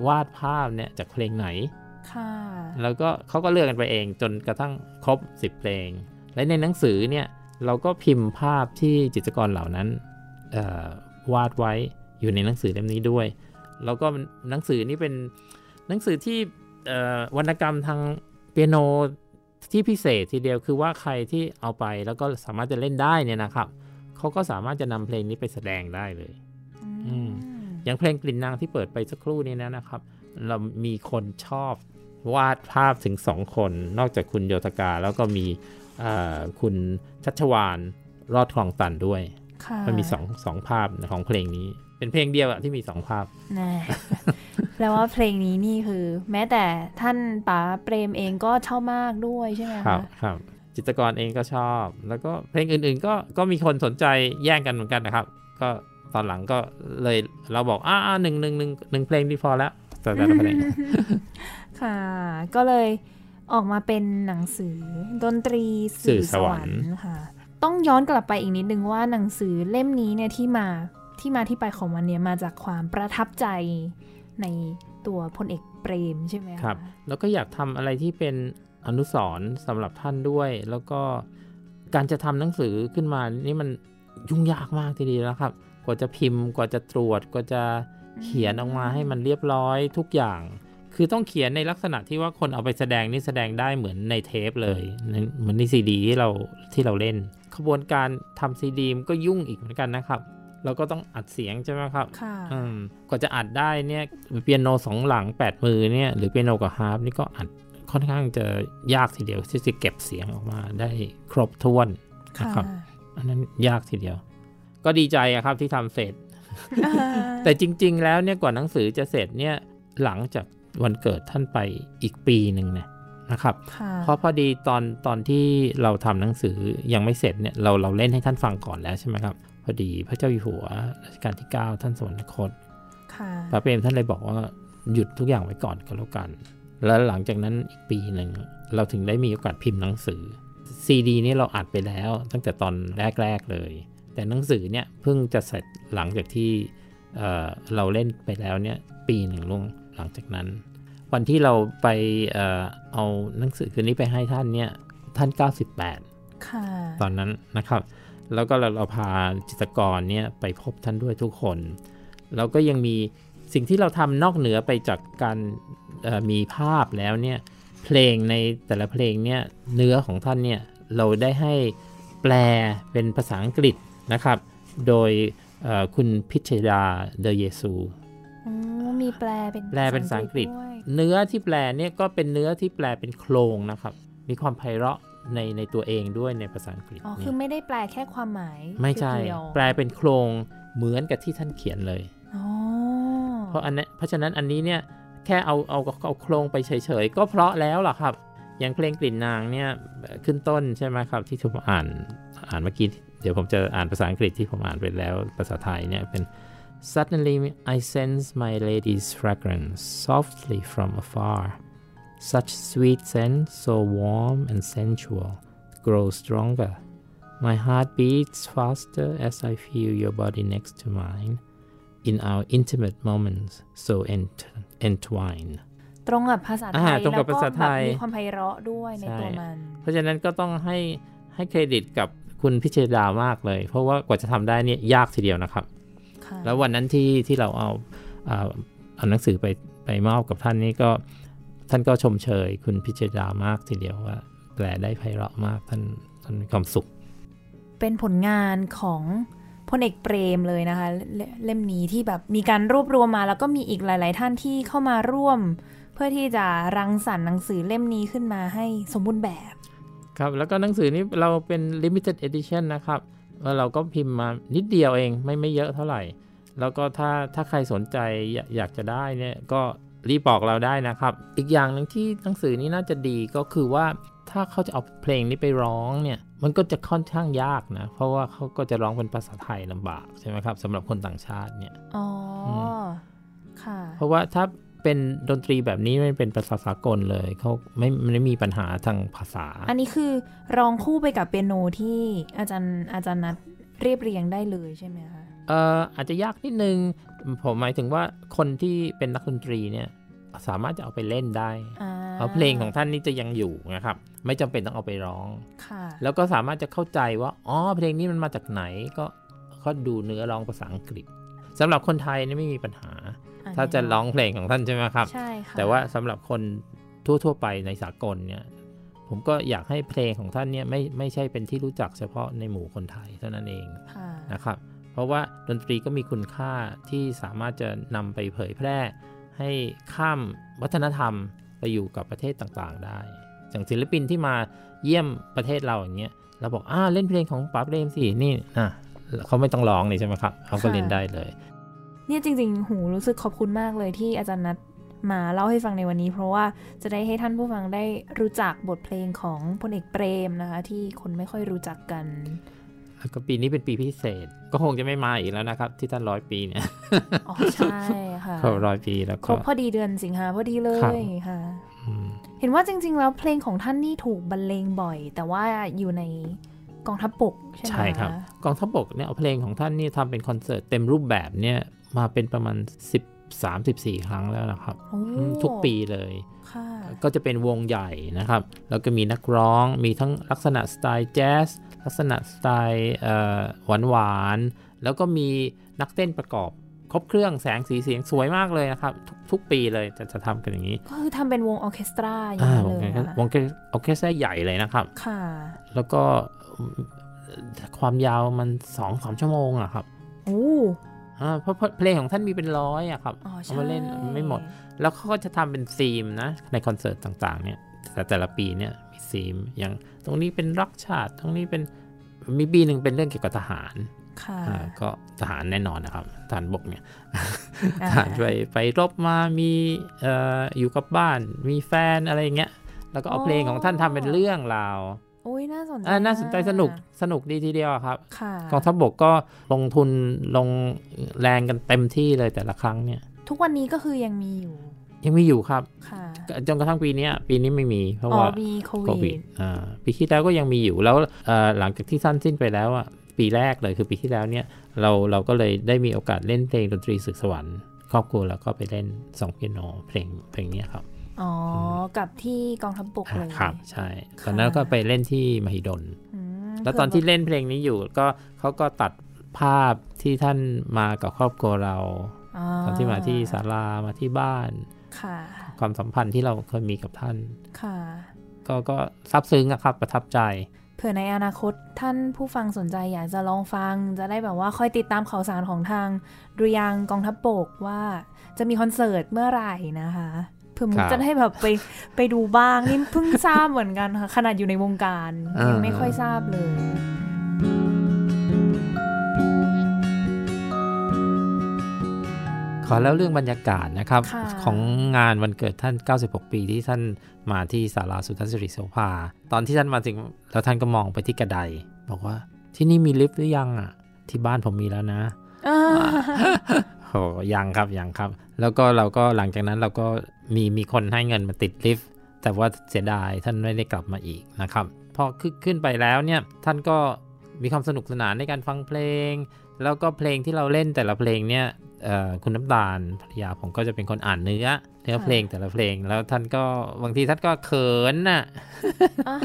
วาดภาพเนี่ยจากเพลงไหนค่ะแล้วก็เขาก็เลือกกันไปเองจนกระทั่งครบ 10 เพลง และในหนังสือเนี่ยเราก็พิมพ์ภาพที่จิตรกรเหล่านั้นเอ่อ วาดไว้อยู่ในหนังสือเล่มนี้ด้วย แล้วก็หนังสือนี้เป็นหนังสือที่เอ่อวรรณกรรมทางเปียโนที่พิเศษทีเดียวคือว่าใครที่เอาไปแล้วก็สามารถจะเล่นได้เนี่ยนะครับเขาก็สามารถจะนำเพลงนี้ไปแสดงได้เลยอืมอย่างเพลงกลิ่นนางที่เปิดไปสักครู่นี้นะนะครับ เรามีคนชอบวาดภาพถึงสองคน นอกจากคุณโยธกาแล้วก็มีเอ่อคุณชัชวานรอดคลองตันด้วยค่ะ มันมีสองสองภาพของเพลงนี้ เป็นเพลงเดียวอะที่มีสองภาพแน่แปลว่าเพลงนี้นี่คือ แม้แต่ท่านป๋าเปรมเองก็ชอบมากด้วยใช่ไหมครัคะบครับจิตรกรเองก็ชอบ แล้วก็เพลงอื่นๆ ก็ก็มีคนสนใจแย่งกันเหมือนกันนะครับ ก็ตอนหลังก็เลยเราบอกอ่าหนึ่งหนึ่งหนึ่งหนึ่งเพลงที่พอแล้วแต่แต่ละเพลงค่ะ ก็เลยออกมาเป็นหนังสือดนตรีสื่อสวรรค์ค่ะ ต้องย้อนกลับไปอีกนิดนึงว่าหนังสือเล่มนี้เนี่ยที่มาที่มาที่ไปของมันเนี่ยมาจากความประทับใจในตัวพลเอกเปรมใช่ไหมครับ แล้วก็อยากทำอะไรที่เป็นอนุสรณ์สำหรับท่านด้วย แล้วก็การจะทำหนังสือขึ้นมานี่มันยุ่งยากมากทีเดียวนะครับ กว่าจะพิมพ์ กว่าจะตรวจ กว่าจะเขียนออกมาให้มันเรียบร้อยทุกอย่าง คือต้องเขียนในลักษณะที่ว่าคนเอาไปแสดงนี่แสดงได้เหมือนในเทปเลย เหมือนในซีดีที่เราที่เราเล่น ขบวนการทำซีดีมนก็ยุ่งอีกเหมือนกันนะครับเราก็ต้องอัดเสียงใช่ไหมครับค่ะอืมกว่าจะอัดได้เนี่ยเปียโนสองหลัง8มือเนี่ยหรือเปียโนกับฮาร์ปนี่ก็อัดค่อนข้างจะยากทีเดียวที่จะเก็บเสียงออกมาได้ครบถ้วนนะค่ะครับอันนั้นยากทีเดียว ก็ดีใจอะครับที่ทำเสร็จอ่าแต่จริง ๆ แล้วเนี่ยกว่าหนังสือจะเสร็จเนี่ยหลังจากวันเกิดท่านไปอีกปีหนึ่งเนี่ย นะครับค่ะเพราะพอดีตอนตอนที่เราทำหนังสือยังไม่เสร็จเนี่ยเราเราเล่นให้ท่านฟังก่อนแล้วใช่ไหมครับ พอดีพระเจ้าอยู่หัวรัชกาลที่ 9 ท่านสวรรคตค่ะพระเปรมท่านเลยบอกว่าหยุดทุกอย่างไว้ก่อนก็แล้วกัน แล้วหลังจากนั้นอีกปีหนึ่งเราถึงได้มีโอกาสพิมพ์หนังสือซีดีนี้เราอัดไปแล้วตั้งแต่ตอนแรก ๆ เลย แต่หนังสือเนี่ยเพิ่งจะเสร็จหลังจากที่เอ่อเราเล่นไปแล้วเนี่ยปีหนึ่งลงหลังจากนั้น วันที่เราไปเอ่อเอาหนังสือคืนนี้ไปให้ท่านเนี่ยท่าน 98 ค่ะ ตอนนั้นนะครับ แล้วก็เราเราพาจิตรกรเนี่ยไปพบท่านด้วยทุกคน แล้วก็ยังมีสิ่งที่เราทำนอกเหนือไปจากการเอ่อมีภาพแล้วเนี่ยเพลงในแต่ละเพลงเนี่ยเนื้อของท่านเนี่ยเราได้ให้แปลเป็นภาษาอังกฤษนะครับ โดยเอ่อคุณพิชดาเดเยซูอ๋อ มีแปลเป็นแปลเป็นภาษาอังกฤษด้วยเนื้อที่แปลเนี่ยก็เป็นเนื้อที่แปลเป็นโครงนะครับ มีความไพเราะในในตัวเองด้วยในภาษาอังกฤษอ๋อเนี่คือยไม่ได้แปลแค่ความหมาย ไม่ใช่เพียวๆแปลเป็นโครงเหมือนกับที่ท่านเขียนเลยอ๋อเพราะอันนี้เพราะฉะนั้นอันนี้เนี่ยแค่เอาเอาเอาโครงไปเฉยๆ ก็เพราะแล้วล่ะครับ อย่างเพลงกลิ่นนางเนี่ยขึ้นต้นใช่ไหมครับ ที่ผมอ่านอ่านเมื่อกี้เดี๋ยวผมจะอ่านภาษาอังกฤษที่ผมอ่านไปแล้วภาษาไทยเนี่ยเป็น Suddenly I sense my lady's fragrance softly from afar such sweet scent so warm and sensual grows stronger my heart beats faster as I feel your body next to mine in our intimate moments so ent- entwined ตรงกับภาษาไท อ่าย ตรงกับ แล้ว ภาษาไทย แบบมีความไพเราะด้วยใน ใช่ ตัวมัน เพราะฉะนั้นก็ต้องให้ให้เครดิตกับคุณพิเชดามากเลย เพราะว่ากว่าจะทำได้เนี่ยยากทีเดียวนะครับ ค่ะ แล้ววันนั้นที่ที่เราเอาเอาเอาหนังสือไปไปมอบกับท่านนี่ก็ท่านก็ชมเชยคุณพิเชดามากทีเดียวว่าแปลได้ไพเราะมากท่านท่านมีความสุข เป็นผลงานของพลเอกเปรมเลยนะคะเลเล่มนี้ที่แบบมีการรวบรวมมา แล้วก็มีอีกหลาย ๆ ท่านที่เข้ามาร่วม เพื่อที่จะรังสรรค์หนังสือเล่มนี้ขึ้นมาให้สมบูรณ์แบบ ครับ แล้วก็หนังสือนี้เราเป็น limited edition นะครับ แล้วเราก็พิมพ์มานิดเดียวเองไม่ไม่เยอะเท่าไหร่ แล้วก็ถ้าถ้าใครสนใจอยากอยากจะได้เนี่ยก็รีบบอกเราได้นะครับ อีกอย่างหนึ่งที่หนังสือนี้น่าจะดีก็คือว่าถ้าเขาจะเอาเพลงนี้ไปร้องเนี่ยมันก็จะค่อนข้างยากนะ เพราะว่าเขาก็จะร้องเป็นภาษาไทยลำบากใช่ไหมครับสำหรับคนต่างชาติเนี่ยอ๋ออมค่ะ เพราะว่าถ้า เป็นดนตรีแบบนี้มันเป็นภาษาสากลเลยเขาไม่ไม่มีปัญหาทางภาษา อันนี้คือร้องคู่ไปกับเปียโนที่อาจารย์อาจารย์นัดเรียบเรียงได้เลยใช่ไหมคะเอ่ออาจจะยากนิดนึง ผมหมายถึงว่าคนที่เป็นนักดนตรีเนี่ยสามารถจะเอาไปเล่นได้อ่าเพราะเพลงของท่านนี่จะยังอยู่นะครับ ไม่จำเป็นต้องเอาไปร้องค่ะแล้วก็สามารถจะเข้าใจว่าอ๋อเพลงนี้มันมาจากไหนก็ก็ดูเนื้อร้องภาษาอังกฤษสำหรับคนไทยนี่ไม่มีปัญหาอันนี้ ถ้าจะร้องเพลงของท่านใช่ไหมครับใช่ค่ะแต่ว่าสำหรับคนทั่ว ๆ ไปในสากลเนี่ยผมก็อยากให้เพลงของท่านเนี่ยไม่ไม่ใช่เป็นที่รู้จักเฉพาะในหมู่คนไทยเท่านั้นเองค่ะนะครับ เพราะว่าดนตรีก็มีคุณค่าที่สามารถจะนำไปเผยแพร่ ให้ข้ามวัฒนธรรมไปอยู่กับประเทศต่างๆ ได้อย่างศิลปินที่มาเยี่ยมประเทศเราอย่างเงี้ยเราบอกอ่าเล่นเพลงของป๋าเปรมสินี่นะเขาไม่ต้องร้องนี่ใช่ไหมครับเขาก็เล่นได้เลย เนี่ยจริงๆ หูรู้สึกขอบคุณมากเลยที่อาจารย์นัดมาเล่าให้ฟังในวันนี้ เพราะว่าจะได้ให้ท่านผู้ฟังได้รู้จักบทเพลงของพลเอกเปรมนะคะ ที่คนไม่ค่อยรู้จักกันแล้วก็ปีนี้เป็นปีพิเศษ ก็คงจะไม่มาอีกแล้วนะครับ ที่ท่านร้อยปีเนี่ยอ๋อใช่ค่ะครบร้อยปีแล้วครก็บพอดีเดือนสิงหาพอดีเลครับยค่ะอืมเห็นว่าจริง ๆ แล้วเพลงของท่านนี่ถูกบรรเลงบ่อย แต่ว่าอยู่ในกองทัพบกใช่ไหมใช่ครับะกองทัพบกเนี่ยเอาเพลงของท่านนี่ทำเป็นคอนเสิร์ตเต็มรูปแบบเนี่ย มาเป็นประมาณ 13 14 ครั้งแล้วนะครับโอ้อืมทุกปีเลยค่ะก็จะเป็นวงใหญ่นะครับ แล้วก็มีนักร้องมีทั้งลักษณะสไตล์แจ๊สลักษณะสไตล์หวานหวานๆแล้วก็มีนักเต้นประกอบครบเครื่องแสงสีเสียงสวยมากเลยนะครับ ทุกทุกปีเลยจะจะทำกันอย่างนี้ ก็คือทำเป็นวงออร์เคสตราอย่างอ่านี้วงเลยเคอะวงเคออร์เคสตราใหญ่เลยนะครับ ค่ะ แล้วก็ความยาวมันสองสามชั่วโมงอะครับ โอ้อ่า เพราะเพราะเพลงของท่านมีเป็นร้อยอะครับอ๋อเอาใช่มาเล่นไม่หมด แล้วเขาก็จะทำเป็นธีมนะ ในคอนเสิร์ตต่างๆ เนี่ยแต่แต่ละปีเนี่ยมีธีมอย่างตรงนี้เป็นรักชาติ ตรงนี้เป็นมีปีหนึ่งเป็นเรื่องเกี่ยวกับทหารค่ะอ่าก็ทหารแน่นอนนะครับทหารบกเนี่ยอ่าทหารไปไปรบมามีเอ่ออยู่กับบ้าน มีแฟนอะไรอย่างเงี้ย แล้วก็เอาเพลงของท่านทำเป็นเรื่องราว โอ้ยน่าสนใจอ่าน่าสนใจมสนุกสนุกดีทีเดียวอะครับค่ะกองทัพบกก็ลงทุนลงแรงกันเต็มที่เลยแต่ละครั้งเนี่ย ทุกวันนี้ก็คือยังมีอยู่ ยังมีอยู่ครับค่ะจนกระทั่งปีเนี้ยปีนี้ไม่มี เพราะอ๋อว่ามีโคโควิวิดดอ่าปีที่แล้วก็ยังมีอยู่แล้วเอ่อหลังจากที่สั้นสิ้นไปแล้วอะปีแรกเลยคือปีที่แล้วเนี่ยเราเราก็เลยได้มีโอกาสเล่นเพลงดนตรีศึกสวรรค์ครอบครัวแล้วก็ไปเล่นสองเปียโนเพลงเพลงเนี้ยครับ อ๋ออกับที่กองทัพบกเลยครับ ใช่ค่ะตอนนั้นก็ไปเล่นที่มหิดลอืมแล้วตอนที่เล่นเพลงนี้อยู่ก็เขาก็ตัดภาพที่ท่านมากับครอบครัวเราตอนที่มาที่ศาลามาที่บ้านค่ะความสัมพันธ์ที่เราเคยมีกับท่านค่ะก็ก็ซาบซึ้งอะครับประทับใจ เผื่อในอนาคตท่านผู้ฟังสนใจอยากจะลองฟัง จะได้แบบว่าคอยติดตามข่าวสารของทางดุริยางค์กองทัพบกว่าจะมีคอนเสิร์ตเมื่อไหร่นะคะ เผื่อมุคกรับจะได้แบบไปไปดูบ้างนี่เพิ่งทราบเหมือนกันค่ะ ขนาดอยู่ในวงการอ่ายัยังไม่ค่อยทราบเลยขอเล่าเรื่องบรรยากาศนะครับค่ะของงานวันเกิดท่าน 96 ปีที่ท่านมาที่ศาลาสุทัศนสิริโสภา ตอนที่ท่านมาถึงแล้วท่านก็มองไปที่กระได บอกว่าที่นี่มีลิฟต์หรือยังอะ ที่บ้านผมมีแล้วนะอ่า โหยังครับยังครับ แล้วก็เราก็หลังจากนั้นเราก็มีมีคนให้เงินมาติดลิฟต์แต่ว่าเสียดายท่านไม่ได้กลับมาอีกนะครับ พอขึ้นไปแล้วเนี่ยท่านก็มีความสนุกสนานในการฟังเพลง แล้วก็เพลงที่เราเล่นแต่ละเพลงเนี่ยคุณน้ำตาลภรรยาผมก็จะเป็นคนอ่านเนื้อ เนื้อเพลงแต่ละเพลงแล้วท่านก็บางทีท่านก็เขินน่ะอะ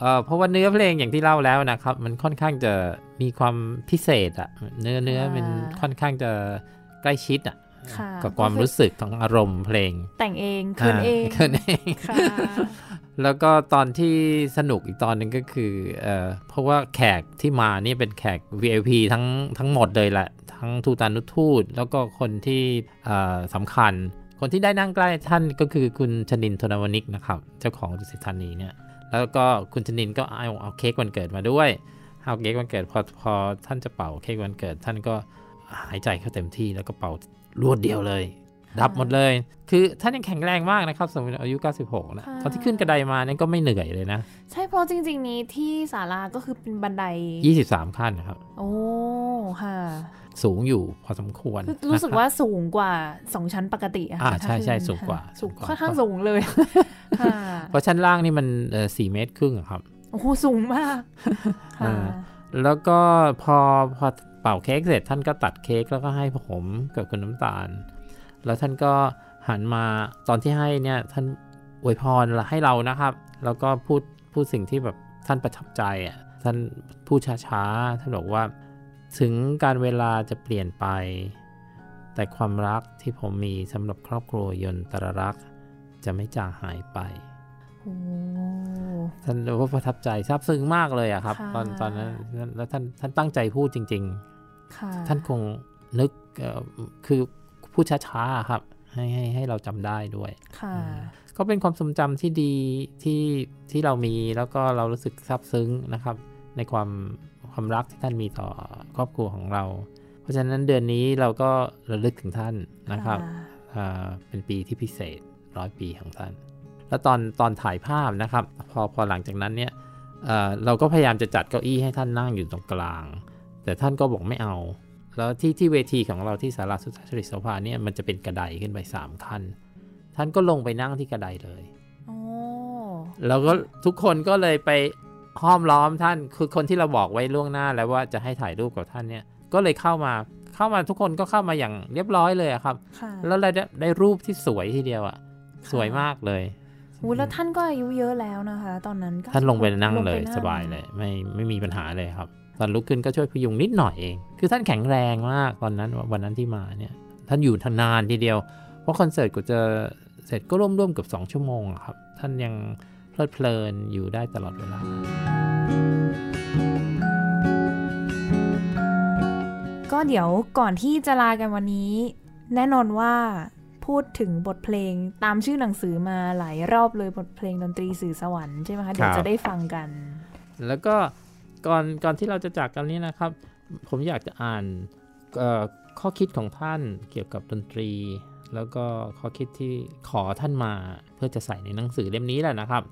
เอ่อเพราะว่าเนื้อเพลงอย่างที่เล่าแล้วนะครับ มันค่อนข้างจะมีความพิเศษอะเนื้อเนื้อมันค่อนข้างจะใกล้ชิดอะค่ะกับความรู้สึกของอารมณ์เพลง แต่งเองคืนเองคืนเองค่ะแล้วก็ตอนที่สนุกอีกตอนหนึ่งก็คือเอ่อเพราะว่าแขกที่มานี่เป็นแขก VIP ทั้งทั้งหมดเลยแหละ ทั้งทูตานุทูต แล้วก็คนที่เอ่อสำคัญ คนที่ได้นั่งใกล้ท่านก็คือคุณชนินทนวนิกนะครับ เจ้าของดุสิตธานีเนี่ย แล้วก็คุณชนินก็เอาเอาเค้กวันเกิดมาด้วย เอาเค้กวันเกิดพอพอท่านจะเป่าเค้กวันเกิด ท่านก็หายใจเข้าเต็มที่แล้วก็เป่ารวดเดียวเลยดับหมดเลย คือท่านยังแข็งแรงมากนะครับสมมติอายุ 96นะค่ะตอนที่ขึ้นกระไดมาเนี่ยก็ไม่เหนื่อยเลยนะ ใช่เพราะจริง ๆ นี้ที่ศาลาก็คือเป็นบันได 23 ขั้นนะครับ โอ้ค่ะ สูงอยู่พอสมควรคือรู้สึกนะคบว่าสูงกว่าสองชั้นปกติอะอ่าค่ะใช่ใช่ถ้ขึ้นสูงกว่าค่ะสูงสูงกว่าค่อนข้างสูงเลยค่ะเพราะชั้นล่างนี่มันเอ่อ4เมตรครึ่งอะครับ โอ้โหสูงมากค่ะอ่าแล้วก็พอพอเป่าเค้กเสร็จท่านก็ตัดเค้กแล้วก็ให้ผมกับคุณน้ำตาล แล้วท่านก็หันมาตอนที่ให้เนี่ยท่านอวยพรให้เรานะครับ แล้วก็พูดพูดสิ่งที่แบบท่านประทับใจอะท่านพูดช้าๆท่านบอกว่า ถึงการเวลาจะเปลี่ยนไป แต่ความรักที่ผมมีสำหรับครอบครัวยนตรรักษ์จะไม่จางหายไปโอ้ท่านว่าประทับใจซาบซึ้งมากเลยอะครับค่ะตอนตอนนั้นแล้วท่านท่านตั้งใจพูดจริงค่ะๆท่านคงนึกเอ่อคือพูดช้าๆอะครับ ให้ให้ให้เราจำได้ด้วยค่ะก็เป็นความทรงจำที่ดีที่ที่เรามีแล้วก็เรารู้สึกซาบซึ้งนะครับ ในความ ความรักที่ท่านมีต่อครอบครัวของเรา เพราะฉะนั้นเดือนนี้เราก็ระลึกถึงท่านนะครับอ่าเป็นปีที่พิเศษร้อยปีของท่าน แล้วตอนตอนถ่ายภาพนะครับพอพอหลังจากนั้นเนี่ยเอ่อเราก็พยายามจะจัดเก้าอี้ให้ท่านนั่งอยู่ตรงกลาง แต่ท่านก็บอกไม่เอา แล้วที่ที่เวทีของเราที่สาราสุทธาชริโสภาเนี่ยมันจะเป็นกระไดขึ้นไปสามขั้น ท่านก็ลงไปนั่งที่กระไดเลยโอ้แล้วก็ทุกคนก็เลยไป ห้อมล้อมท่านคือคนที่เราบอกไว้ล่วงหน้าแล้วว่าจะให้ถ่ายรูปกับท่านเนี่ย ก็เลยเข้ามาเข้ามาทุกคนก็เข้ามาอย่างเรียบร้อยเลยอะครับค่ะแล้วเราได้ได้รูปที่สวยทีเดียวอะสวยมากเลยโอ้แล้วท่านก็อายุเยอะแล้วนะคะ ตอนนั้นท่านลงไปนั่งลงเลไปยนั่งสบายเลย ไม่ไม่มีปัญหาเลยครับ ตอนลุกขึ้นก็ช่วยพยุงนิดหน่อยเอง คือท่านแข็งแรงมากตอนนั้นวันนั้นที่มาเนี่ย ท่านอยู่ทนานทีเดียว เพราะคอนเสิร์ตก็จะเสร็จก็ร่วมๆเกับสองชั่วโมงอะครับ ท่านยัง เพลิดเพลินอยู่ได้ตลอดเวลา ก็เดี๋ยวก่อนที่จะลากันวันนี้ แน่นอนว่าพูดถึงบทเพลงตามชื่อหนังสือมาหลายรอบเลยบทเพลงดนตรีสื่อสวรรค์ใช่ไหมคะเดี๋ยวครับจะได้ฟังกัน แล้วก็ก่อนก่อนที่เราจะจากกันนี้นะครับ ผมอยากจะอ่านเอ่อข้อคิดของท่านเกี่ยวกับดนตรี แล้วก็ข้อคิดที่ขอท่านมาเพื่อจะใส่ในหนังสือเล่มนี้แหละนะครับ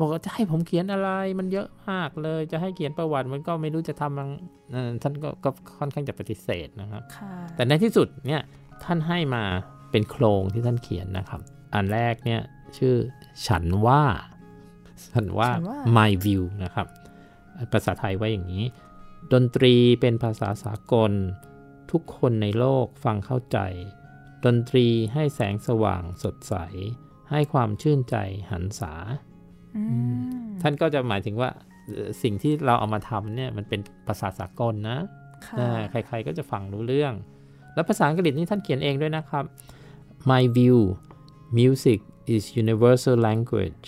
บอกว่าจะให้ผมเขียนอะไรมันเยอะมากเลย จะให้เขียนประวัติมันก็ไม่รู้จะทำมันเอ่อท่านก็ก็ค่อนข้างจะปฏิเสธนะครับค่ะแต่ในที่สุดเนี่ยท่านให้มาเป็นโครงที่ท่านเขียนนะครับ อันแรกเนี่ยชื่อฉันว่าฉันว่าฉันว่า my view นะครับ ภาษาไทยว่าอย่างนี้ ดนตรีเป็นภาษาสากล ทุกคนในโลกฟังเข้าใจ ดนตรีให้แสงสว่างสดใส ให้ความชื่นใจหันษาอืมท่านก็จะหมายถึงว่าเอ่อสิ่งที่เราเอามาทำเนี่ยมันเป็นภาษาสากลนะค่ะอ่าใครๆก็จะฟังรู้เรื่อง แล้วภาษาอังกฤษนี่ท่านเขียนเองด้วยนะครับ My view music is universal language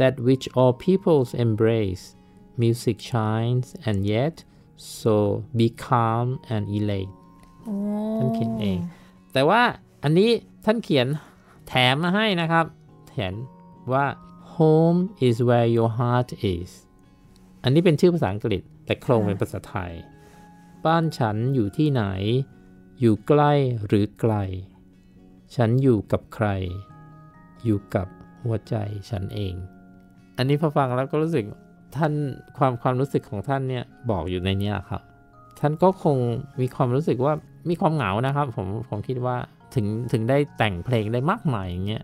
that which all peoples embrace music shines and yet so be calm and elate โอ้ท่านเขียนเอง แต่ว่าอันนี้ท่านเขียน แถมมาให้นะครับเขียนว่า home is where your heart is อันนี้เป็นชื่อภาษาอังกฤษ แต่โครงเป็นภาษาไทย บ้านฉันอยู่ที่ไหน อยู่ใกล้หรือไกล ฉันอยู่กับใคร อยู่กับหัวใจฉันเอง อันนี้พอฟังแล้วก็รู้สึกท่านความความรู้สึกของท่านเนี่ยบอกอยู่ในนี้ครับ ท่านก็คงมีความรู้สึกว่ามีความเหงานะครับ ผมผมคิดว่า ถึงถึงได้แต่งเพลงได้มากมายอย่างเงี้ย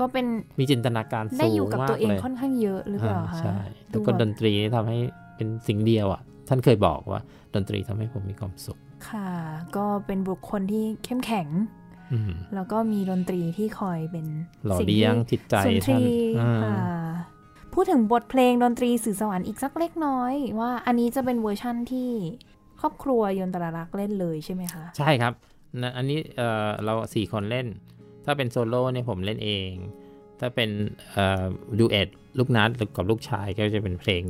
ก็เป็นมีจินตนาการสูงมากเลยได้อยู่กับตัวเองค่อนข้างเยอะหรือเปล่าอ่าคะใช่แต่ดูคนดแบบนตรีนี่ทำให้เป็นสิ่งเดียวอะ ท่านเคยบอกว่าดนตรีทำให้ผมมีความสุข ค่ะ ก็เป็นบุคคลที่เข้มแข็งอืมแล้วก็มีดนตรีที่คอยเป็นหล่อสิ่เลี้ยงที่จิตใจสุนทท่านรีอ่าค่ะพูดถึงบทเพลงดนตรีสื่อสวรรค์อีกสักเล็กน้อย ว่าอันนี้จะเป็นเวอร์ชั่นที่ครอบครัวยนตรารักษ์เล่นเลยใช่ไหมคะ ใช่ครับ นะอันนี้เอ่อเราสี่คนเล่น ถ้าเป็นโซโล่เนี่ยผมเล่นเอง ถ้าเป็นเอ่อ duet ลูกนัดกับลูกชายก็จะเป็นเพลง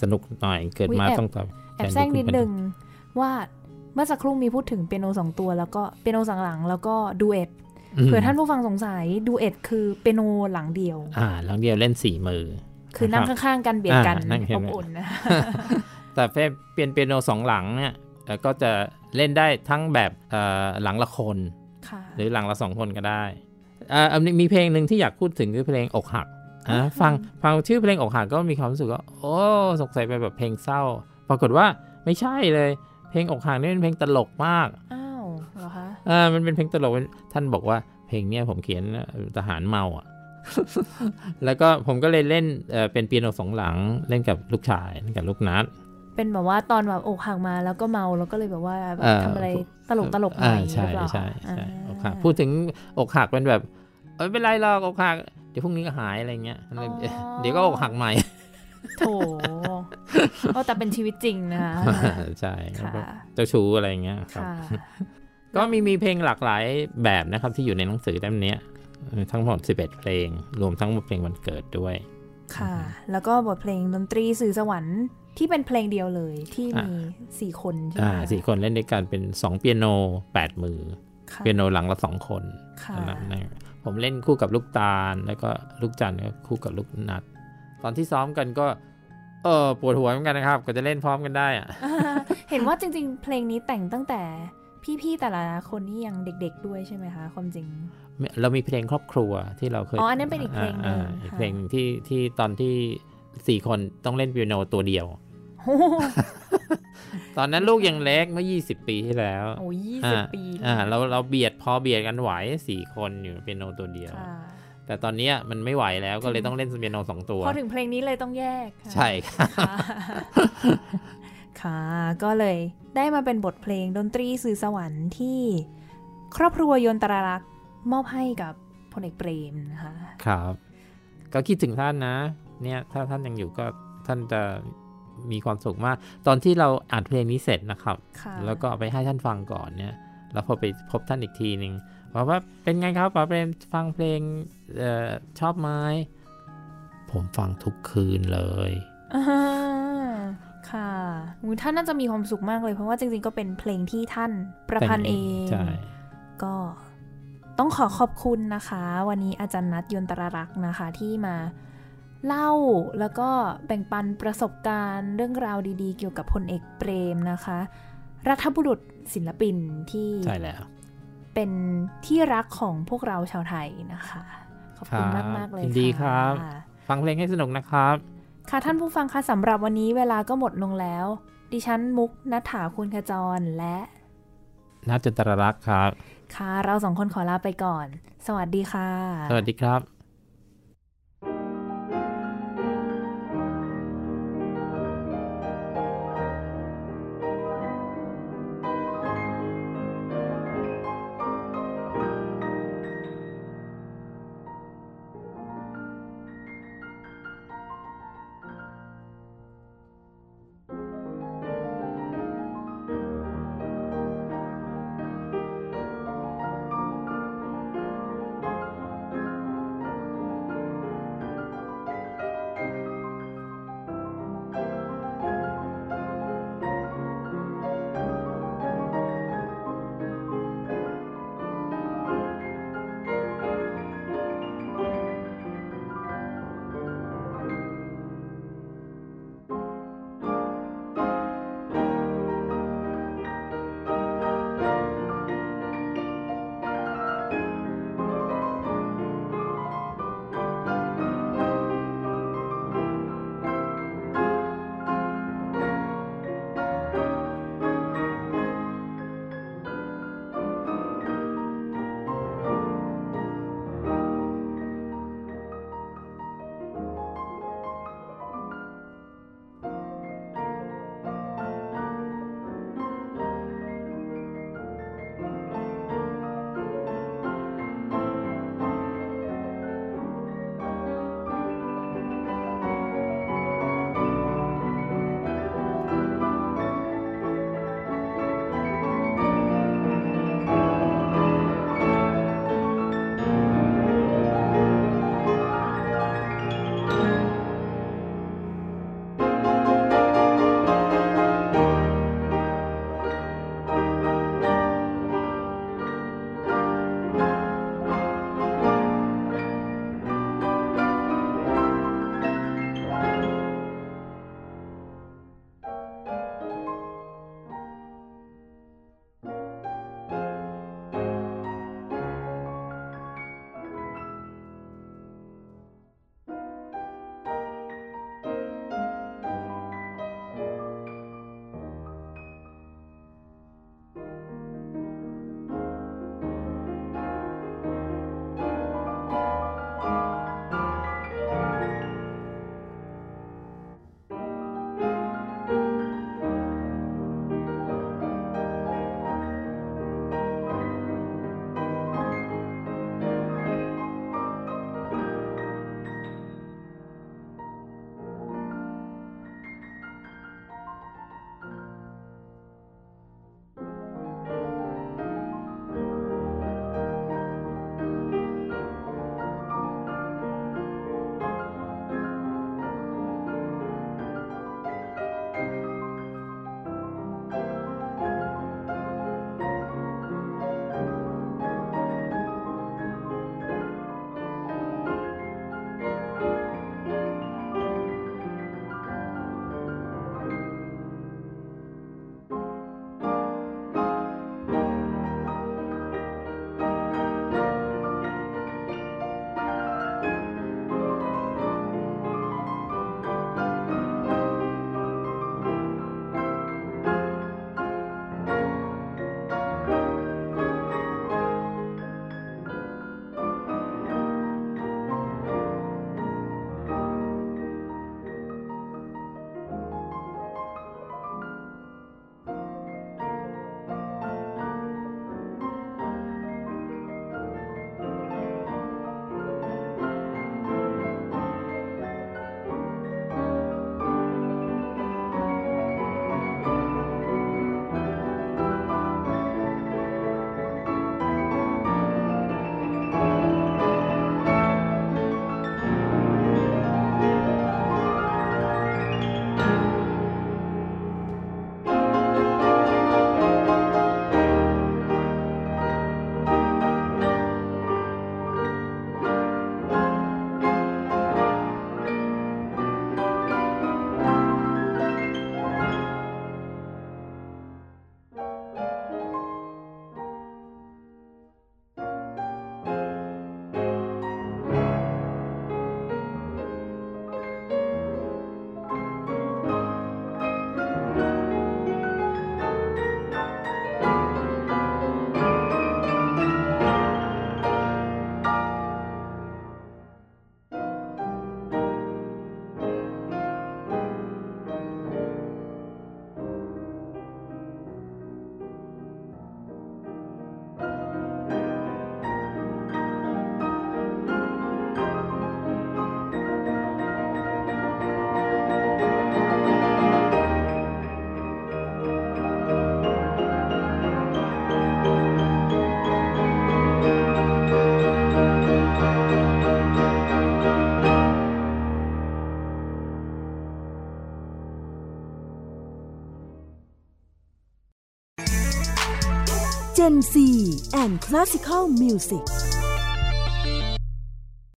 สนุกหน่อยเกิดมาอุ๊ยแอบต้องตอบแอบแซงนิดนึงว่าเมื่อสักครู่มีพูดถึงเปียโนสองตัว แล้วก็เปียโนสองหลังแล้วก็ duet เผื่อท่านผู้ฟังสงสัย duet คือเปียโนหลังเดียว อ่า หลังเดียวเล่นสี่มือ คือนั่งรับข้างๆกันเบียดกันอ่านั่งเห็นอไหมบอุ่นนะแต่เปลี่ยนเปียโนสองหลังเนี่ยเอ่อก็จะ เล่นได้ทั้งแบบเอ่อหลังละคนค่ะหรือหลังละสองคนก็ได้อ่าอันนี้มีเพลงหนึ่งที่อยากพูดถึงคือเพลงอกหักอะฟังฟังชื่อเพลงอกหักก็มีความรู้สึกว่าโอ้สงสัยไปแบบเพลงเศร้า ปรากฏว่าไม่ใช่เลย เพลงอกหักนี่เป็นเพลงตลกมากอ้าวเหรอคะอ่ามันเป็นเพลงตลกท่านบอกว่าเพลงเนี้ยผมเขียนทหารเมาอะแล้วก็ผมก็เลยเล่นเอ่อเป็นเปียโนสองหลังเล่นกับลูกชายเล่นกับลูกนัด เป็นแบบว่าตอนแบบอกหักมาแล้วก็เมาแล้วก็เลยแบบว่าแบบเอ่อทำอะไรตลกตลกๆหน่อ่าอยใช่หรือเปล่าใช่อ่าใช่อกหักพูดถึงอกหักเป็นแบบเอ้ยไม่เป็นไรหรอกอกหักเดี๋ยวพรุ่งนี้ก็หายอะไรเงี้ยเดี๋ยวก็อกหักใหม่โถโอ้แต่เป็นชีวิตจริงนะคะใช่ค่ะเจ้าชู้อะไรเงี้ยครับค่ะก็มีมีเพลงหลากหลายแบบนะครับที่อยู่ในหนังสือเล่มเนี้ยทั้งหมด 11 เพลง รวมทั้งเพลงวันเกิดด้วย ค่ะ แล้วก็บทเพลงดนตรีสื่อสวรรค์ ที่เป็นเพลงเดียวเลยที่มีสี่คนใช่ไหมอ่าคะสี่คนเล่นด้วยกันเป็น2เปียโน8มือค่ะเปียโนหลังละสองคนค่ะนะนะผมเล่นคู่กับลูกตาล แล้วก็ลูกจันทร์ก็คู่กับลูกนัด ตอนที่ซ้อมกันก็ เออปวดหัวเหมือนกันนะครับ ก็จะเล่นพร้อมกันได้อะอ่าเห็นว่าจริง ๆ เพลงนี้แต่งตั้งแต่พี่ๆแต่ละคนนี่ยังเด็ก ๆ ด้วยใช่ไหมคะความจริง เรามีเพลงครอบครัวที่เราเคยอ๋ออันนั้นเป็นอีกเพลงหนึ่งอ่าอีกค่ะเพลงหนึ่งที่ที่ตอนที่ สี่คนต้องเล่นเปียโนตัวเดียวโอ้โหตอนนั้นลูกยังเล็กเมื่อ20ปีที่แล้วโอ้ยยี่อ่าสิบปีอ่าเราเราเบียดพอเบียดกันไหวสี่คนอยู่เปียโนตัวเดียวค่ะแต่ตอนเนี้ยมันไม่ไหวแล้วก็เลยต้องเล่นเปียโนสองตัว พอถึงเพลงนี้เลยต้องแยกค่ะใช่ครับค่ะค่ะ ก็เลยได้มาเป็นบทเพลงดนตรีสื่อสวรรค์ที่ครอบครัวยนตรารักษ์มอบให้กับพลเอกเปรมนะคะ ครับ ก็คิดถึงท่านนะ เนี่ยถ้าท่านยังอยู่ก็ท่านจะมีความสุขมาก ตอนที่เราอัดเพลงนี้เสร็จนะครับค่ะแล้วก็เอาไปให้ท่านฟังก่อนเนี่ยแล้วพอไปพบท่านอีกทีหนึ่งบอกว่าเป็นไงครับป๋าเปรมฟังเพลงเออชอบไหมผมฟังทุกคืนเลยอ่าค่ะอุ๊ยท่านน่าจะมีความสุขมากเลยเพราะว่าจริงๆก็เป็นเพลงที่ท่านประพันธ์เองใช่ก็ต้องขอขอบคุณนะคะ วันนี้อาจารย์นัทยนตรรักษ์นะคะ ที่มา เล่าแล้วก็แบ่งปันประสบการณ์ เรื่องราวดีๆ เกี่ยวกับพลเอกเปรมนะคะ รัฐบุรุษศิลปินที่ใช่แล้วเป็นที่รักของพวกเราชาวไทยนะคะ ขอบคุณครับมากมากๆเลยยินดีครับะฟังเพลงให้สนุกนะครับ ค่ะท่านผู้ฟังคะสำหรับวันนี้เวลาก็หมดลงแล้ว ดิฉันมุกนัฐถาคุณขจรและน่าจะตรรักษ์ครับ ค่ะ เราสองคนขอลาไปก่อน สวัสดีค่ะ สวัสดีครับ Gen Z and Classical Music